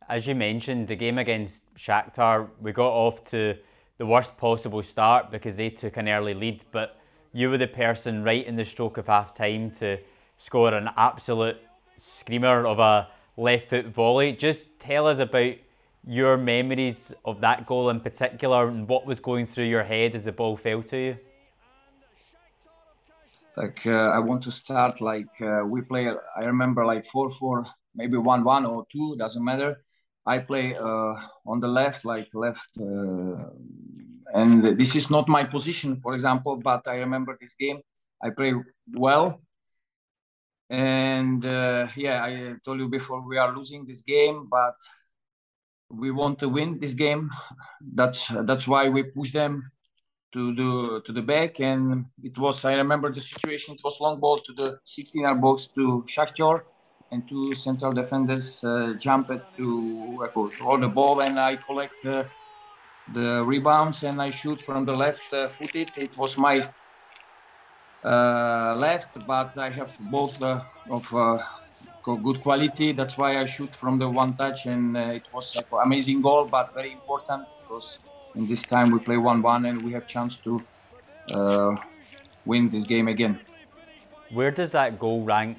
[SPEAKER 1] as you mentioned the game against Shakhtar we got off to the worst possible start because they took an early lead but you were the person right in the stroke of half time to score an absolute screamer of a left foot volley. Just tell us about your memories of that goal in particular and what was going through your head as the ball fell to you.
[SPEAKER 3] Like uh, I want to start like uh, we play. I remember like four four, maybe one one or two, doesn't matter. I play uh, on the left, like left, uh, and this is not my position, for example. But I remember this game. I play well, and uh, yeah, I told you before we are losing this game, but we want to win this game. That's that's why we push them to the to the back. And it was I remember the situation. It was long ball to the 16-yard box to Shakhtar, and two central defenders uh, jumped to all the ball, and I collect uh, the rebounds and I shoot from the left uh, footed. It was my uh, left, but I have both uh, of good quality. That's why I shoot from the one touch, and uh, it was an amazing goal, but very important because in this time we play one-one and we have chance to uh, win this game again.
[SPEAKER 1] Where does that goal rank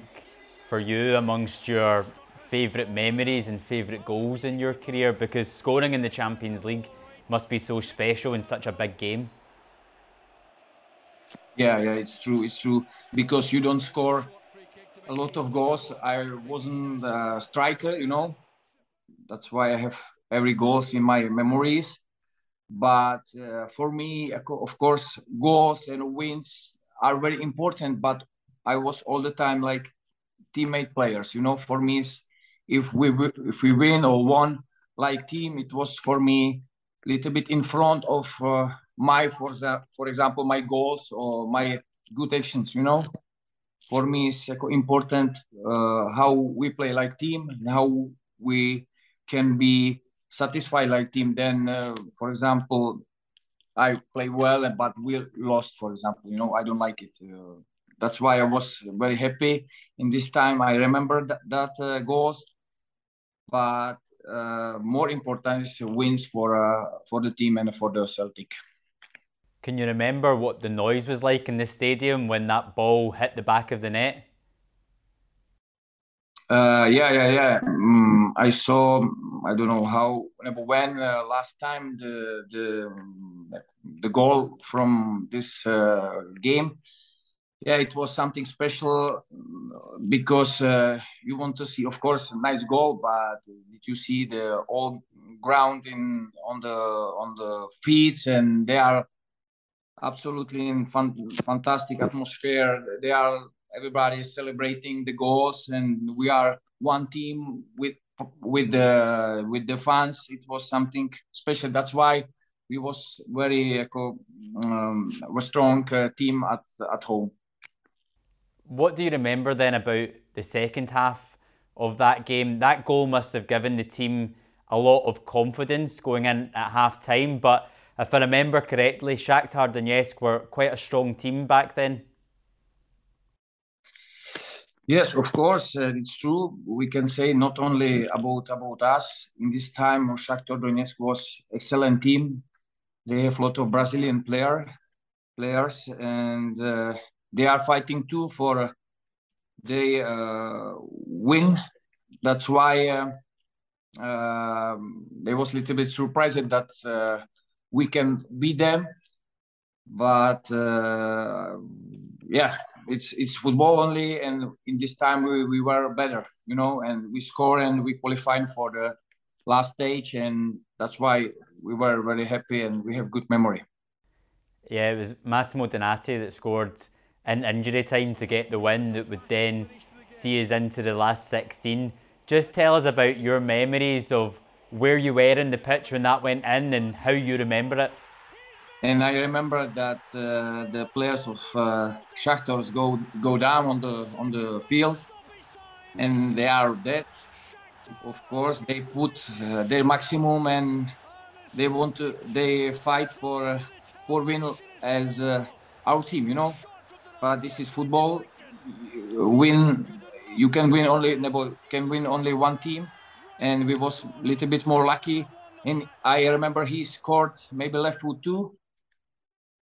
[SPEAKER 1] for you amongst your favourite memories and favourite goals in your career? Because scoring in the Champions League must be so special in such a big game.
[SPEAKER 3] Yeah, yeah, it's true. It's true because you don't score a lot of goals. I wasn't a striker, you know. That's why I have every goals in my memories. But uh, for me, of course, goals and wins are very important. But I was all the time like teammate players. You know, for me, if we if we win or won like team, it was for me a little bit in front of. Uh, my for the, for example my goals or my good actions you know for me it's important uh, how we play like team and how we can be satisfied like team. Then uh, for example i play well but we lost for example you know i don't like it. Uh, that's why i was very happy in this time. I remember that, that uh, goals. But uh, more important is wins for uh, for the team and for the celtic
[SPEAKER 1] can you remember what the noise was like in the stadium when that ball hit the back of the net?
[SPEAKER 3] Uh, yeah, yeah, yeah. Mm, I saw. I don't know how, when uh, last time the the the goal from this uh, game. Yeah, it was something special because uh, you want to see, of course, a nice goal, but did you see the all ground in on the on the feet and they are absolutely in fun, fantastic atmosphere. They are everybody is celebrating the goals, and we are one team with with the with the fans. It was something special. That's why we was very um, a strong uh, team at at home.
[SPEAKER 1] What do you remember then about the second half of that game? That goal must have given the team a lot of confidence going in at half time. But if I remember correctly, Shakhtar Donetsk were quite a strong team back then.
[SPEAKER 3] Yes, of course, uh, it's true. We can say not only about about us in this time. Shakhtar Donetsk was excellent team. They have a lot of Brazilian player players, and uh, they are fighting too for they uh, win. That's why uh, um, they was a little bit surprised that uh, we can beat them. But uh, yeah, it's it's football only, and in this time we, we were better, you know, and we score and we qualified for the last stage, and that's why we were very happy and we have good memory.
[SPEAKER 1] Yeah, it was Massimo Donati that scored in injury time to get the win that would then see us into the last 16. Just tell us about your memories of where you were in the pitch when that went in and how you remember it.
[SPEAKER 3] And I remember that uh, the players of uh, go go down on the on the field, and they are dead. Of course, they put uh, their maximum and they want to they fight for for win as uh, our team, you know. But this is football. Win, you can win only can win only one team, and we was a little bit more lucky. And I remember he scored maybe left foot too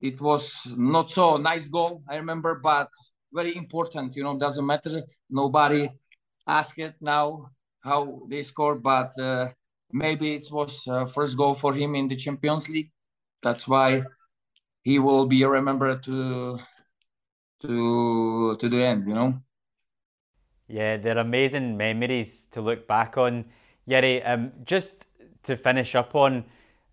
[SPEAKER 3] it was not so nice goal, I remember, but very important. You know, doesn't matter. Nobody asked it now how they scored, but uh, maybe it was uh, first goal for him in the Champions League. That's why he will be remembered to to to the end. You know.
[SPEAKER 1] Yeah, they're amazing memories to look back on. Jiri, um, just to finish up on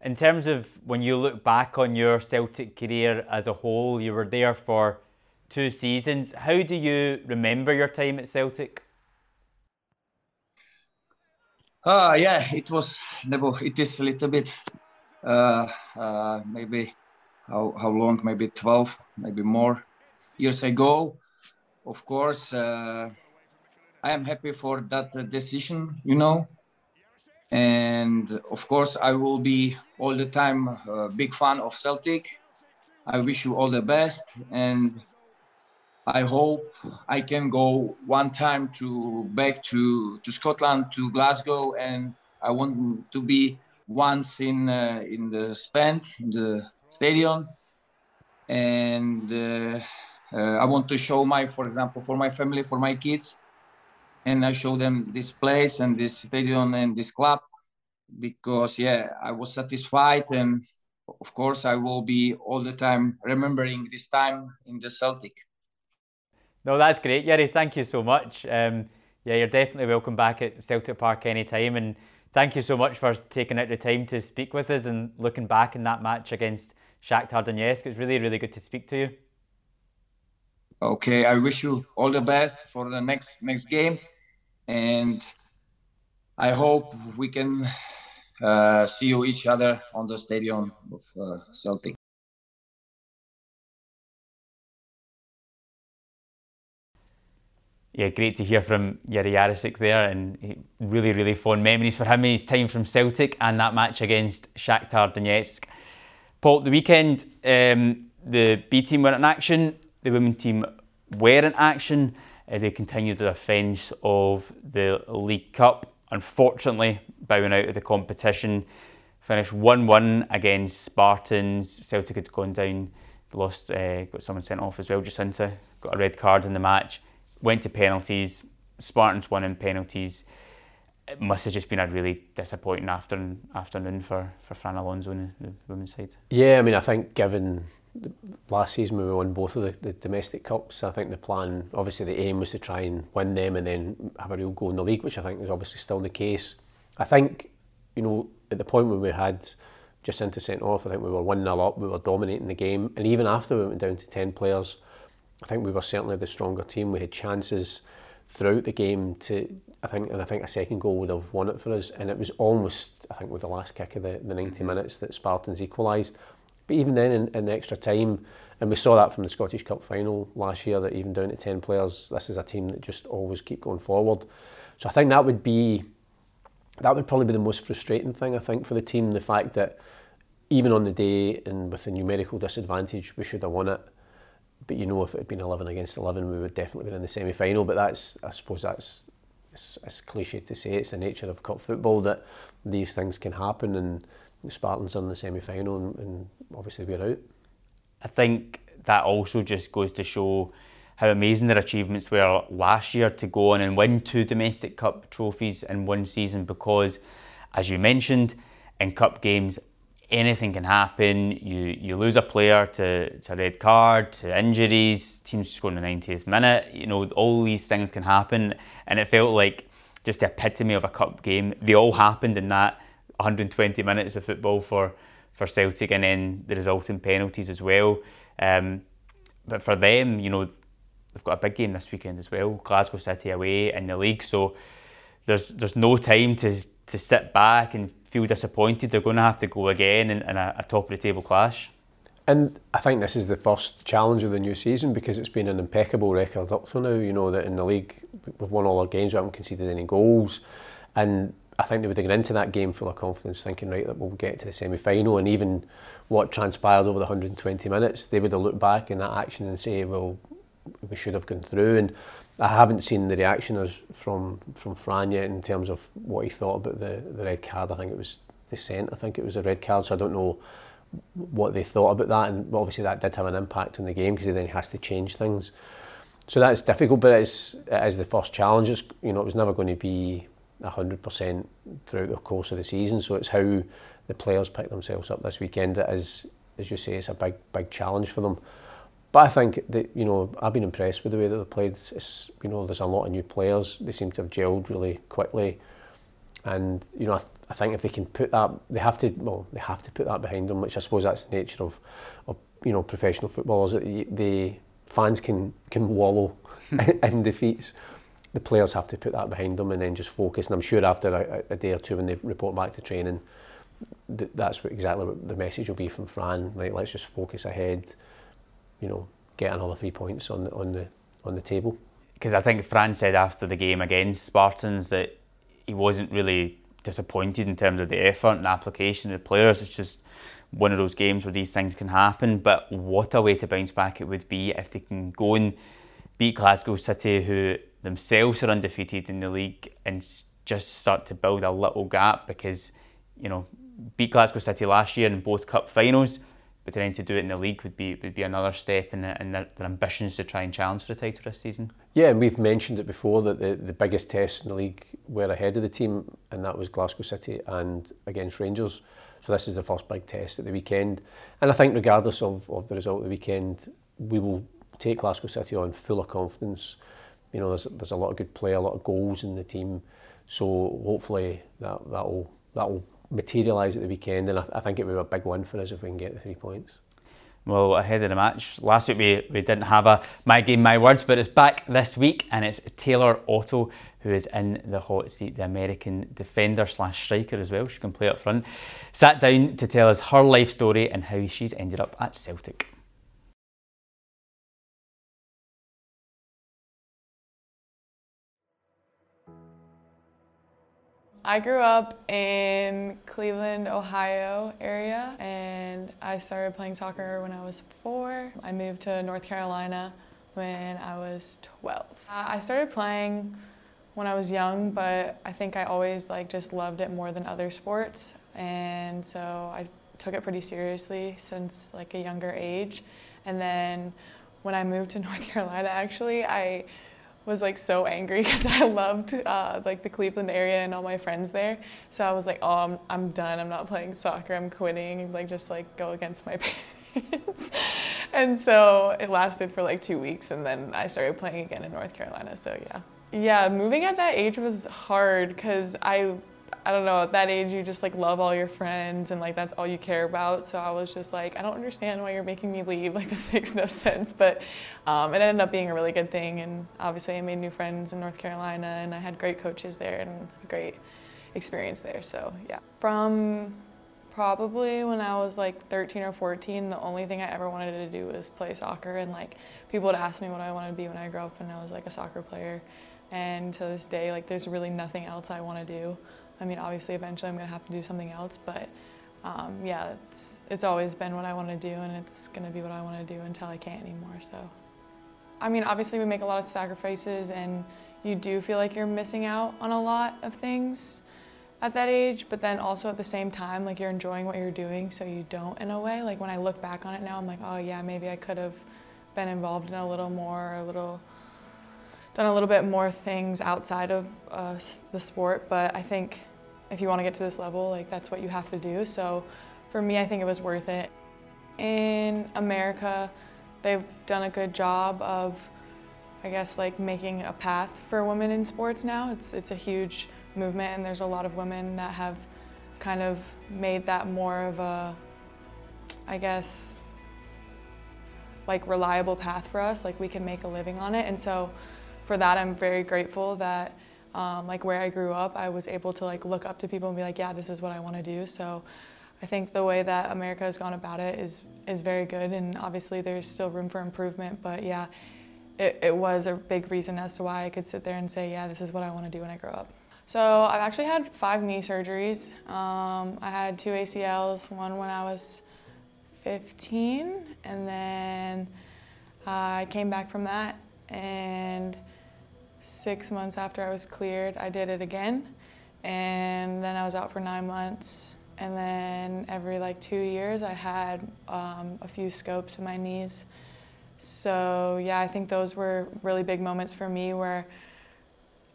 [SPEAKER 1] in terms of when you look back on your Celtic career as a whole, you were there for two seasons. How do you remember your time at Celtic?
[SPEAKER 3] Uh, yeah, it was, it is a little bit, uh, uh, maybe how, how long, maybe 12, maybe more years ago. Of course, uh, I am happy for that decision, you know, and of course i will be all the time a big fan of celtic. I wish you all the best and i hope i can go one time to back to to scotland to glasgow and i want to be once in uh, in the stand in the stadium. And uh, uh, i want to show my for example for my family for my kids and I show them this place and this stadium and this club because yeah, I was satisfied and of course I will be all the time remembering this time in the Celtic.
[SPEAKER 1] No, that's great, Jiri. Thank you so much. Um, yeah, you're definitely welcome back at Celtic Park anytime. And thank you so much for taking out the time to speak with us and looking back in that match against Shakhtar Donetsk. It's really, really good to speak to you.
[SPEAKER 3] Okay, I wish you all the best for the next next game, and I hope we can uh, see you each other on the stadium of uh, Celtic.
[SPEAKER 1] Yeah, great to hear from Jiri Jarosik there, and really, really fond memories for him in his time from Celtic and that match against Shakhtar Donetsk. Paul, the weekend, um, the B team were in action, the women team were in action. Uh, they continued their defence of the League Cup unfortunately bowing out of the competition. Finished 1 1 against Spartans. Celtic had gone down, lost, uh, got someone sent off as well, Jacynta, got a red card in the match. Went to penalties. Spartans won in penalties. It must have just been a really disappointing afternoon, afternoon for, for Fran Alonso and the women's side.
[SPEAKER 2] Yeah, I mean, I think given last season we won both of the, the domestic cups. I think the plan, obviously, the aim was to try and win them and then have a real go in the league, which I think is obviously still the case. I think, you know, at the point when we had Jacynta sent off, I think we were 1 0 up, we were dominating the game. And even after we went down to 10 players, I think we were certainly the stronger team. We had chances throughout the game to I think and I think a second goal would have won it for us and it was almost I think with the last kick of the, the 90 mm-hmm. minutes that Spartans equalised but even then in, in extra time and we saw that from the Scottish Cup final last year that even down to 10 players this is a team that just always keep going forward. So I think that would be that would probably be the most frustrating thing I think for the team the fact that even on the day and with the numerical disadvantage we should have won it. But you know if it had been 11 against 11 we would definitely been in the semi-final. But that's I suppose that's it's, it's cliche to say it's the nature of cup football that these things can happen. And Spartans are in the semi-final and, and obviously we're out
[SPEAKER 1] I think that also just goes to show how amazing their achievements were last year to go on and win two domestic cup trophies in one season because as you mentioned in cup games anything can happen. You you lose a player to, to a red card, to injuries, teams going the 90th minute. You know, all these things can happen. And it felt like just the epitome of a cup game. They all happened in that 120 minutes of football for, for Celtic and then the resulting penalties as well. Um, but for them, you know, they've got a big game this weekend as well. Glasgow City away in the league. So there's there's no time to, to sit back and feel disappointed, they're going to have to go again in, in a, a top of the table clash.
[SPEAKER 2] And I think this is the first challenge of the new season because it's been an impeccable record up to now. You know that in the league we've won all our games, we haven't conceded any goals, and I think they would have gone into that game full of confidence, thinking right that we'll get to the semi-final, and even what transpired over the 120 minutes, they would have looked back in that action and say, well, we should have gone through. And I haven't seen the reaction from from Fran yet in terms of what he thought about the, the red card. I think it was the dissent. I think it was a red card, so I don't know what they thought about that. And obviously that did have an impact on the game because he then has to change things. So that's difficult, but it's it is the first challenge. It's, you know, it was never going to be hundred percent throughout the course of the season. So it's how the players pick themselves up this weekend that is, as you say, it's a big big challenge for them. But I think that you know I've been impressed with the way that they played. It's, you know, there's a lot of new players. They seem to have gelled really quickly, and you know I, th- I think if they can put that, they have to. Well, they have to put that behind them, which I suppose that's the nature of, of you know professional footballers. That the fans can can wallow hmm. <laughs> in defeats. The players have to put that behind them and then just focus. And I'm sure after a, a day or two when they report back to training, th- that's what exactly what the message will be from Fran. Like let's just focus ahead you know, get another three points on the on the on the table.
[SPEAKER 1] Because I think Fran said after the game against Spartans that he wasn't really disappointed in terms of the effort and application of the players. It's just one of those games where these things can happen. But what a way to bounce back it would be if they can go and beat Glasgow City, who themselves are undefeated in the league, and just start to build a little gap because, you know, beat Glasgow City last year in both cup finals but then to do it in the league would be would be another step in, the, in their, their, ambitions to try and challenge for the title this season.
[SPEAKER 2] Yeah, and we've mentioned it before that the, the biggest tests in the league were ahead of the team, and that was Glasgow City and against Rangers. So this is the first big test at the weekend, and I think regardless of, of the result of the weekend, we will take Glasgow City on full of confidence. You know, there's there's a lot of good play, a lot of goals in the team, so hopefully that that'll that'll materialise at the weekend, and I, I think it would be a big win for us if we can get the three points.
[SPEAKER 1] Well, ahead of the match, last week we, we didn't have a My Game, My Words, but it's back this week and it's Taylor Otto who is in the hot seat, the American defender slash striker as well. She can play up front. Sat down to tell us her life story and how she's ended up at Celtic.
[SPEAKER 4] I grew up in Cleveland, Ohio area, and I started playing soccer when I was four. I moved to North Carolina when I was 12. Uh, I started playing when I was young, but I think I always like just loved it more than other sports, and so I took it pretty seriously since like a younger age. And then when I moved to <laughs> North Carolina, actually, I was like so angry <laughs> because I loved uh, like the Cleveland area and all my friends there. So I was like, oh, I'm, I'm done. I'm not playing soccer. I'm quitting. Like just like go against my <laughs> parents. and so it lasted for like two weeks, and then I started playing again in North Carolina. So yeah, yeah, moving at that age was hard because I I don't know, at that age you just like love all your friends and like that's all you care about. So I was just like, I don't understand why you're making me leave. <laughs> Like this makes no sense. But um, it ended up being a really good thing. And obviously I made new friends in North Carolina and I had great coaches there and a great experience there. So yeah. From probably when I was like 13 or 14, the only thing I ever wanted to do was play soccer. And like people would ask me what I wanted to be when I grew up and I was like a soccer player. And to this day, like there's really nothing else I want to do. I mean, obviously, eventually I'm gonna have to do something else, but um, yeah, it's it's always been what I want to do, and it's gonna be what I want to do until I can't anymore. So, I mean, obviously we make a lot of sacrifices, and you do feel like you're missing out on a lot of things at that age, but then also at the same time, like you're enjoying what you're doing, so you don't in a way. Like when I look back on it now, I'm like, oh yeah, maybe I could have been involved in a little more, a little done a little bit more things outside of uh, the sport, but I think if you want to get to this level, like that's what you have to do. So for me, I think it was worth it. In America, they've done a good job of, I guess, like making a path for women in sports now. It's it's a huge movement, and there's a lot of women that have kind of made that more of a, I guess, like reliable path for us. Like we can make a living on it, and so for that, I'm very grateful that um, like where I grew up, I was able to like look up to people and be like, yeah, this is what I want to do. So I think the way that America has gone about it is is very good, and obviously there's still room for improvement. But yeah, it, it was a big reason as to why I could sit there and say, yeah, this is what I want to do when I grow up. So I've actually had five knee surgeries. Um, I had two ACLs, one when I was 15, and then I came back from that and six months after I was cleared, I did it again. And then I was out for nine months. And then every like two years, I had um, a few scopes in my knees. So, yeah, I think those were really big moments for me where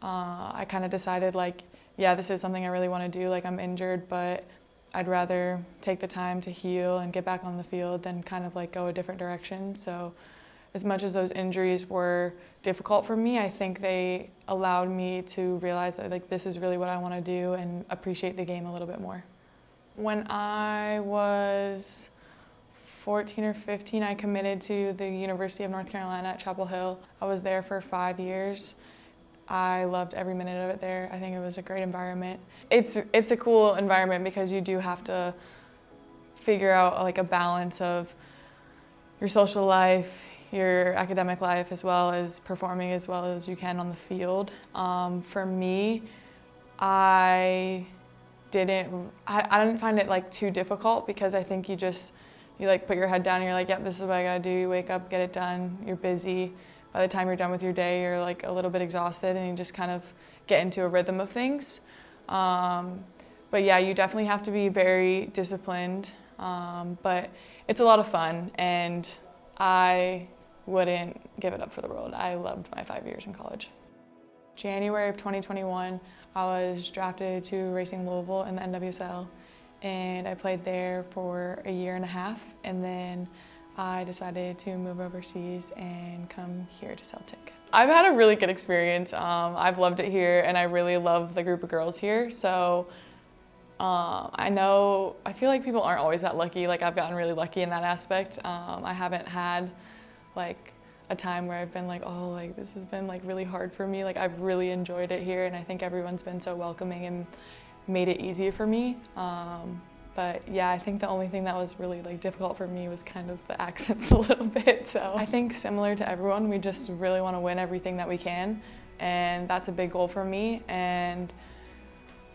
[SPEAKER 4] uh, I kind of decided, like, yeah, this is something I really want to do. Like, I'm injured, but I'd rather take the time to heal and get back on the field than kind of like go a different direction. So, as much as those injuries were difficult for me, I think they allowed me to realize that like this is really what I want to do and appreciate the game a little bit more. When I was 14 or 15, I committed to the University of North Carolina at Chapel Hill. I was there for five years. I loved every minute of it there. I think it was a great environment. It's it's a cool environment because you do have to figure out like a balance of your social life, your academic life as well as performing as well as you can on the field. Um, for me, I didn't I, I didn't find it like too difficult because I think you just you like put your head down and you're like, yep, this is what I gotta do. You wake up, get it done. You're busy. By the time you're done with your day, you're like a little bit exhausted and you just kind of get into a rhythm of things. Um, but yeah, you definitely have to be very disciplined. Um, but it's a lot of fun and I wouldn't give it up for the world. I loved my five years in college. January of 2021, I was drafted to Racing Louisville in the NWSL, and I played there for a year and a half, and then I decided to move overseas and come here to Celtic. I've had a really good experience. Um, I've loved it here, and I really love the group of girls here. So um, I know I feel like people aren't always that lucky. Like I've gotten really lucky in that aspect. Um, I haven't had like a time where I've been like, oh, like this has been like really hard for me. Like I've really enjoyed it here, and I think everyone's been so welcoming and made it easy for me. Um, but yeah, I think the only thing that was really like difficult for me was kind of the <laughs> accents a little bit. So I think similar to everyone, we just really want to win everything that we can, and that's a big goal for me. And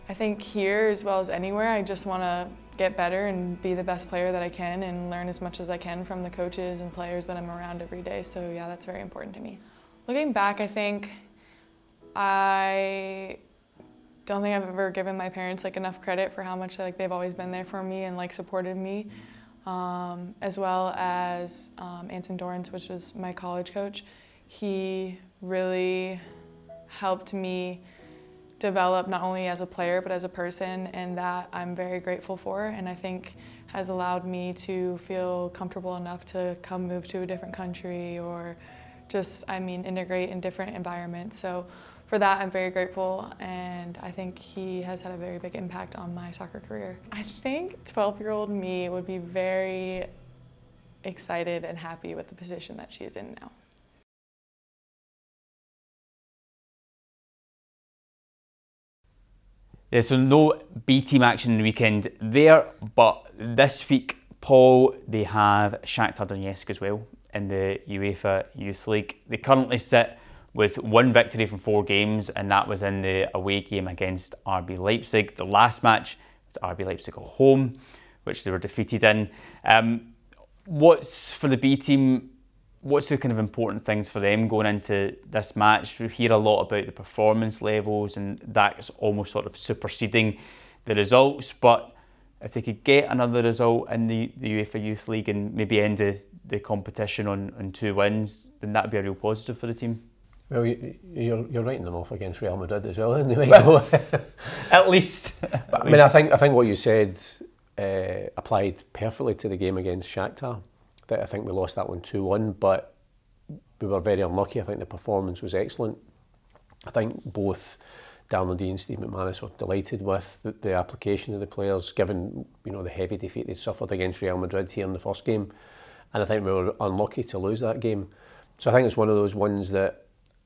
[SPEAKER 4] I think here as well as anywhere, I just want to get better and be the best player that I can and learn as much as I can from the coaches and players that I'm around every day. So yeah, that's very important to me. Looking back, I think I don't think I've ever given my parents like enough credit for how much like they've always been there for me and like supported me, um, as well as um, Anson Dorrance, which was my college coach. He really helped me develop not only as a player but as a person, and that I'm very grateful for. And I think has allowed me to feel comfortable enough to come move to a different country or just, I mean, integrate in different environments. So for that, I'm very grateful, and I think he has had a very big impact on my soccer career. I think 12 year old me would be very excited and happy with the position that she is in now.
[SPEAKER 1] Yeah, so no B team action in the weekend there, but this week, Paul, they have Shakhtar Donetsk as well in the UEFA Youth League. They currently sit with one victory from four games, and that was in the away game against RB Leipzig. The last match was RB Leipzig at home, which they were defeated in. Um, what's for the B team? What's the kind of important things for them going into this match? We hear a lot about the performance levels, and that's almost sort of superseding the results. But if they could get another result in the, the UEFA Youth League and maybe end the, the competition on, on two wins, then that'd be a real positive for the team.
[SPEAKER 2] Well, you, you're you're writing them off against Real Madrid as well, <laughs> might well, <laughs>
[SPEAKER 1] at least. <laughs>
[SPEAKER 2] I mean, I think I think what you said uh, applied perfectly to the game against Shakhtar. That I think we lost that one two one, but we were very unlucky. I think the performance was excellent. I think both Darren O'Dea and Steve McManus were delighted with the, the application of the players, given you know the heavy defeat they suffered against Real Madrid here in the first game, and I think we were unlucky to lose that game. So I think it's one of those ones that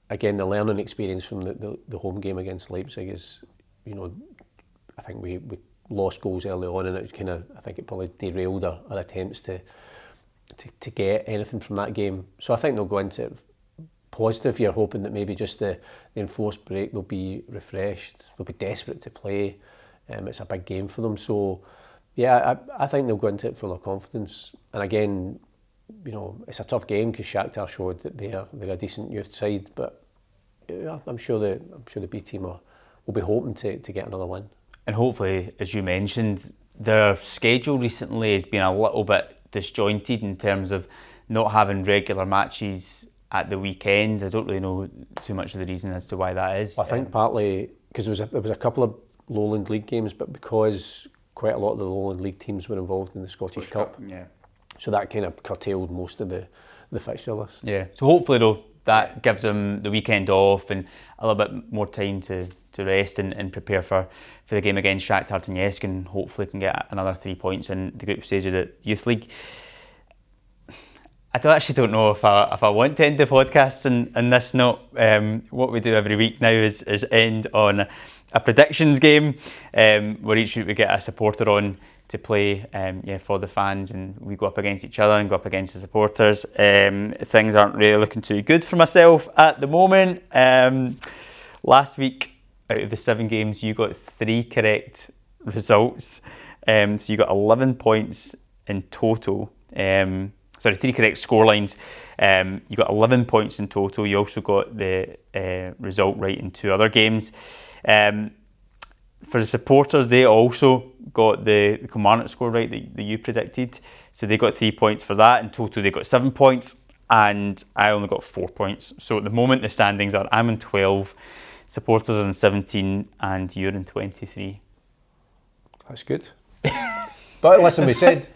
[SPEAKER 2] again, the learning experience from the, the, the, home game against Leipzig is, you know, I think we, we lost goals early on and it kind of, I think it probably derailed our, our attempts to, to, to get anything from that game. So I think they'll go into it positive. You're hoping that maybe just the, the enforced break, they'll be refreshed, they'll be desperate to play. Um, it's a big game for them. So, yeah, I, I think they'll go into it full of confidence. And again, you know, it's a tough game because Shakhtar showed that they're they're a decent youth side, but yeah, I'm sure the I'm sure the B team are, will be hoping to, to get another win.
[SPEAKER 1] And hopefully, as you mentioned, their schedule recently has been a little bit disjointed in terms of not having regular matches at the weekend. I don't really know too much of the reason as to why that is.
[SPEAKER 2] I think um, partly because there was a, there was a couple of Lowland League games, but because quite a lot of the Lowland League teams were involved in the Scottish Cup. Cup.
[SPEAKER 1] Yeah.
[SPEAKER 2] So that kind of curtailed most of the, the fixture list.
[SPEAKER 1] Yeah. So hopefully though that gives them the weekend off and a little bit more time to, to rest and, and prepare for, for the game against Shakhtar Donetsk and hopefully can get another three points in the group stage of the Youth League. I actually don't know if I if I want to end the podcast in, in this note. Um, what we do every week now is, is end on a predictions game um, where each week we get a supporter on to play um, yeah, for the fans and we go up against each other and go up against the supporters. Um, things aren't really looking too good for myself at the moment. Um, last week, out of the seven games, you got three correct results. Um, so you got 11 points in total. Um, sorry, three correct score lines. Um, you got 11 points in total. You also got the uh, result right in two other games. Um, for the supporters, they also got the, the score right that, that you predicted. So they got three points for that. In total, they got seven points, and I only got four points. So at the moment, the standings are I'm in 12, supporters are in 17, and you're in 23.
[SPEAKER 2] That's good. <laughs> but listen, we said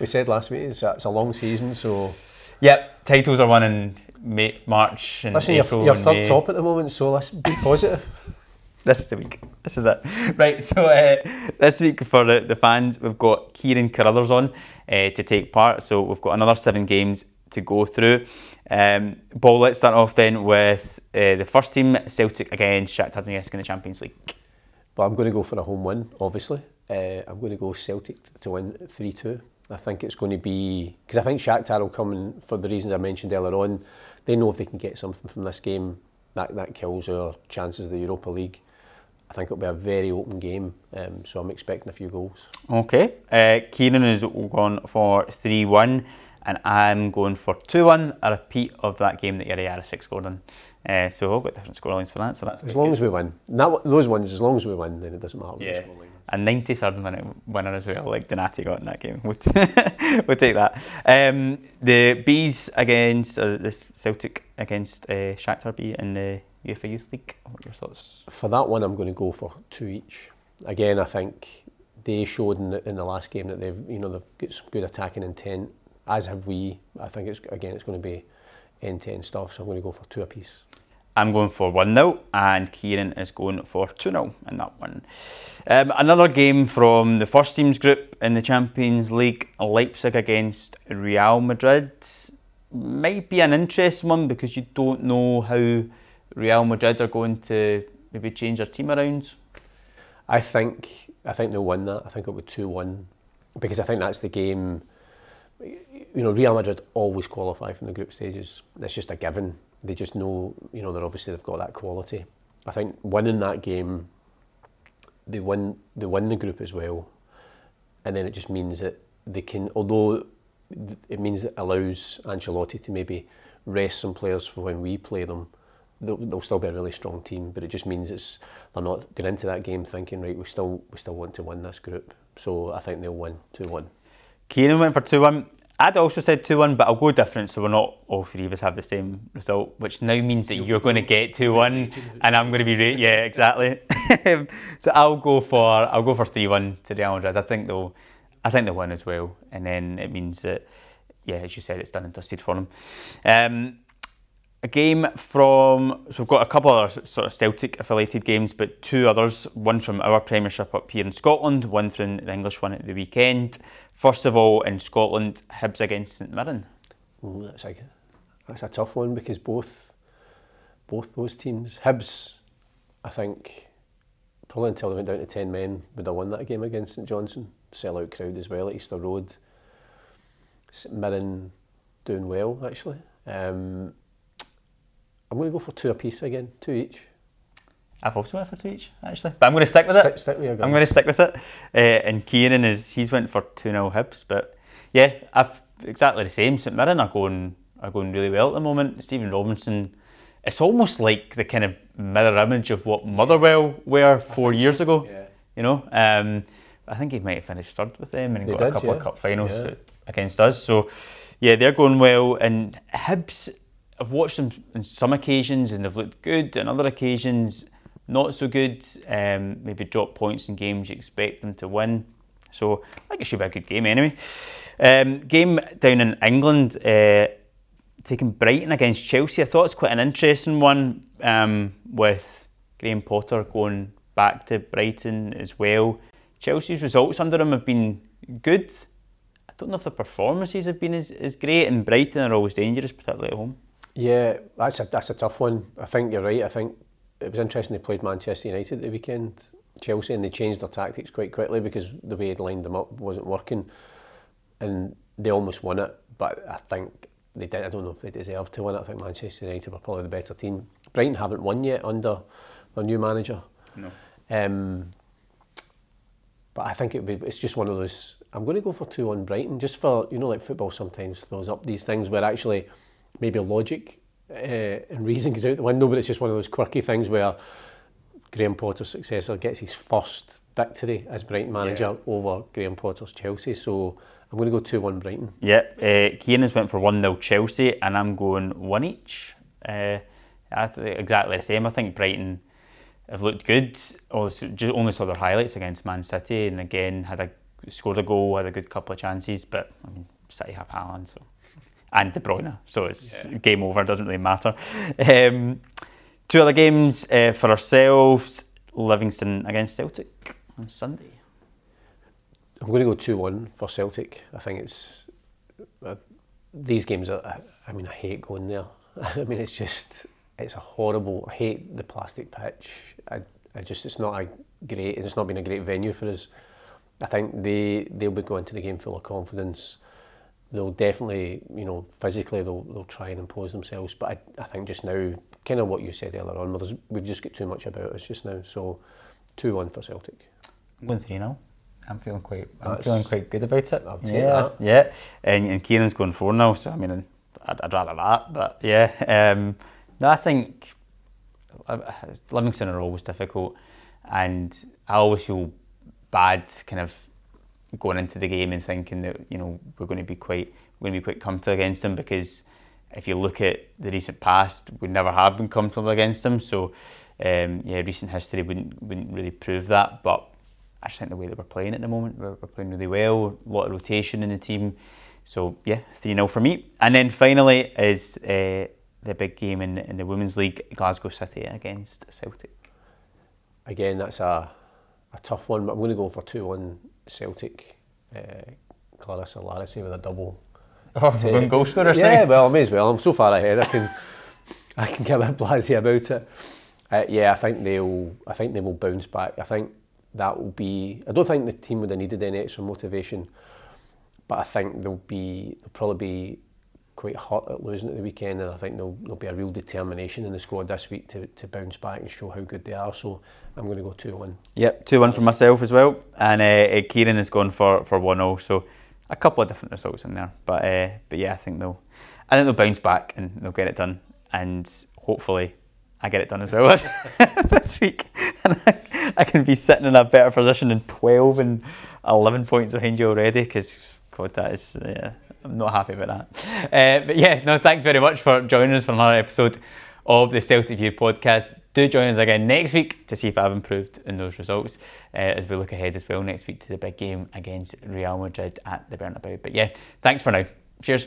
[SPEAKER 2] we said last week it's a, it's a long season, so.
[SPEAKER 1] Yep, titles are won in May, March and
[SPEAKER 2] listen,
[SPEAKER 1] April.
[SPEAKER 2] You're, you're third
[SPEAKER 1] May.
[SPEAKER 2] top at the moment, so let's be positive. <laughs>
[SPEAKER 1] this is the week. This is it. Right, so uh, this week for the, the fans, we've got Kieran Carruthers on uh, to take part. So we've got another seven games to go through. Um, Paul, let's start off then with uh, the first team, Celtic against Shakhtar Donetsk in the Champions League.
[SPEAKER 2] But I'm going to go for a home win, obviously. Uh, I'm going to go Celtic to win 3 2. I think it's going to be because I think Shakhtar will come in for the reasons I mentioned earlier on. They know if they can get something from this game, that, that kills our chances of the Europa League. I think it'll be a very open game, um, so I'm expecting a few goals.
[SPEAKER 1] Okay, uh, Kieran is gone for 3 1, and I'm going for 2 1, a repeat of that game that Jiri scored in. Uh, so we've all got different scorelines for that. So that's
[SPEAKER 2] as long
[SPEAKER 1] good.
[SPEAKER 2] as we win. That, those ones, as long as we win, then it doesn't matter.
[SPEAKER 1] Yeah. A 93rd minute winner as well, like Donati got in that game. We'll, t- <laughs> we'll take that. Um, the Bees against uh, the Celtic against uh, Shakhtar B in the UEFA Youth League. What are your thoughts?
[SPEAKER 2] For that one, I'm going to go for two each. Again, I think they showed in the, in the last game that they've you know they've got some good attacking intent. As have we. I think it's again it's going to be end to end stuff. So I'm going to go for two apiece.
[SPEAKER 1] I'm going for 1 0, and Kieran is going for 2 0 in that one. Um, another game from the first teams group in the Champions League Leipzig against Real Madrid. Might be an interesting one because you don't know how Real Madrid are going to maybe change their team around.
[SPEAKER 2] I think I think they'll win that. I think it'll be 2 1 because I think that's the game. You know, Real Madrid always qualify from the group stages. It's just a given. They just know, you know, they're obviously they've got that quality. I think winning that game, they win they win the group as well, and then it just means that they can. Although it means it allows Ancelotti to maybe rest some players for when we play them. They'll, they'll still be a really strong team, but it just means it's they're not going into that game thinking right. We still we still want to win this group, so I think they'll win two one.
[SPEAKER 1] Kieran went for two one. I'd also said 2 1, but I'll go different so we're not all three of us have the same result, which now means that you're going to get 2 1 and I'm going to be right. Yeah, exactly. <laughs> so I'll go for I'll go for 3 1 to Real Madrid. I think they'll I think they'll win as well. And then it means that, yeah, as you said, it's done and dusted for them. Um, a game from so we've got a couple other sort of Celtic affiliated games, but two others. One from our Premiership up here in Scotland, one from the English one at the weekend. First of all, in Scotland, Hibs against St Mirren.
[SPEAKER 2] That's a that's a tough one because both both those teams, Hibs, I think, probably until they went down to ten men, would have won that game against St Johnstone. Sell-out crowd as well at Easter Road. St Mirren doing well actually. Um, I'm going to go for two apiece again, two each.
[SPEAKER 1] I've also went for two each, actually. But I'm going to stick with
[SPEAKER 2] stick,
[SPEAKER 1] it.
[SPEAKER 2] Stick with
[SPEAKER 1] I'm going to stick with it. Uh, and Kieran is he's went for two 0 Hibs, but yeah, I've exactly the same. St Mirren are going are going really well at the moment. Stephen Robinson, it's almost like the kind of mirror image of what Motherwell were four years ago.
[SPEAKER 2] Yeah.
[SPEAKER 1] You know, um, I think he might have finished third with them and
[SPEAKER 2] They
[SPEAKER 1] got
[SPEAKER 2] did,
[SPEAKER 1] a couple
[SPEAKER 2] yeah.
[SPEAKER 1] of cup finals
[SPEAKER 2] Yeah.
[SPEAKER 1] against us. So yeah, they're going well. And Hibs, I've watched them on some occasions and they've looked good, and other occasions not so good. Um, maybe drop points in games you expect them to win. So I think it should be a good game anyway. Um, game down in England, uh, taking Brighton against Chelsea. I thought it's quite an interesting one um, with Graham Potter going back to Brighton as well. Chelsea's results under him have been good. I don't know if the performances have been as, as great, and Brighton are always dangerous, particularly at home.
[SPEAKER 2] Yeah, that's a that's a tough one. I think you're right. I think it was interesting they played Manchester United the weekend, Chelsea, and they changed their tactics quite quickly because the way they'd lined them up wasn't working, and they almost won it. But I think they did. I don't know if they deserved to win it. I think Manchester United were probably the better team. Brighton haven't won yet under their new manager.
[SPEAKER 1] No.
[SPEAKER 2] Um, but I think it would be, it's just one of those. I'm going to go for two on Brighton, just for you know, like football sometimes throws up these things where actually maybe logic uh, and reason goes out the window, but it's just one of those quirky things where Graham Potter's successor gets his first victory as Brighton manager over Graham Potter's Chelsea. So I'm going to go two one Brighton.
[SPEAKER 1] Yep, uh, Kieran's went for 1 0 Chelsea, and I'm going 1 each. Uh, I exactly the same. I think Brighton have looked good. Also, just only saw their highlights against Man City, and again had a scored a goal, had a good couple of chances. But I mean, City have Haaland, so and De Bruyne, so it's game over. Doesn't really matter. Um, two other games uh, for ourselves: Livingston against Celtic on Sunday.
[SPEAKER 2] I'm going to go two one for Celtic. I think it's uh, these games. Are, I, I mean, I hate going there. <laughs> I mean, it's just it's a horrible. I hate the plastic pitch. I, I just it's not a great. It's not been a great venue for us. I think they they'll be going to the game full of confidence. They'll definitely, you know, physically they'll they'll try and impose themselves. But I, I think just now, kind of what you said earlier on, we've just got too much about us just now. So, two one for Celtic.
[SPEAKER 1] I'm going 3 0. I'm feeling quite. I'm
[SPEAKER 2] That's-
[SPEAKER 1] feeling quite good about it.
[SPEAKER 2] I'll
[SPEAKER 1] yeah, yeah. And, and Kieran's going 4 0, so I mean, I'd, I'd rather that. But yeah, um, no, I think Livingston are always difficult, and I always feel bad kind of going into the game and thinking that you know we're going to be quite we're going to be quite comfortable against them because if you look at the recent past, we never have been comfortable against them. So um, yeah, recent history wouldn't wouldn't really prove that. But I just think the way that we're playing at the moment, we're, we're playing really well. A lot of rotation in the team. So yeah, three 0 for me. And then finally is uh, the big game in, in the Women's League, Glasgow City against Celtic.
[SPEAKER 2] Again, that's a, a tough one, but I'm going to go for 2 1 Celtic. Uh, Clarissa Larisey with a double. <laughs>
[SPEAKER 1] Oh, one goal scorer.
[SPEAKER 2] Yeah, well, I may as well. I'm so far ahead. I can, <laughs> I can get a bit blasé about it. Uh, yeah, I think they'll. I think they will bounce back. I think that will be. I don't think the team would have needed any extra motivation, but I think they'll be. They'll probably be quite hurt at losing at the weekend, and I think there'll, there'll be a real determination in the squad this week to, to bounce back and show how good they are. So I'm going to go two one.
[SPEAKER 1] Yep, two one for myself as well, and uh, Kieran has gone for for one 0 So a couple of different results in there, but uh, but yeah, I think they'll I think they'll bounce back and they'll get it done, and hopefully I get it done as well <laughs> this week, and I, I, can be sitting in a better position than twelve and eleven points behind you already, because God, that is yeah, I'm not happy about that. Uh, but yeah, no, thanks very much for joining us for another episode of the Celtic View podcast. Do join us again next week to see if I've improved in those results uh, as we look ahead as well next week to the big game against Real Madrid at the Bernabeu. But yeah, thanks for now. Cheers.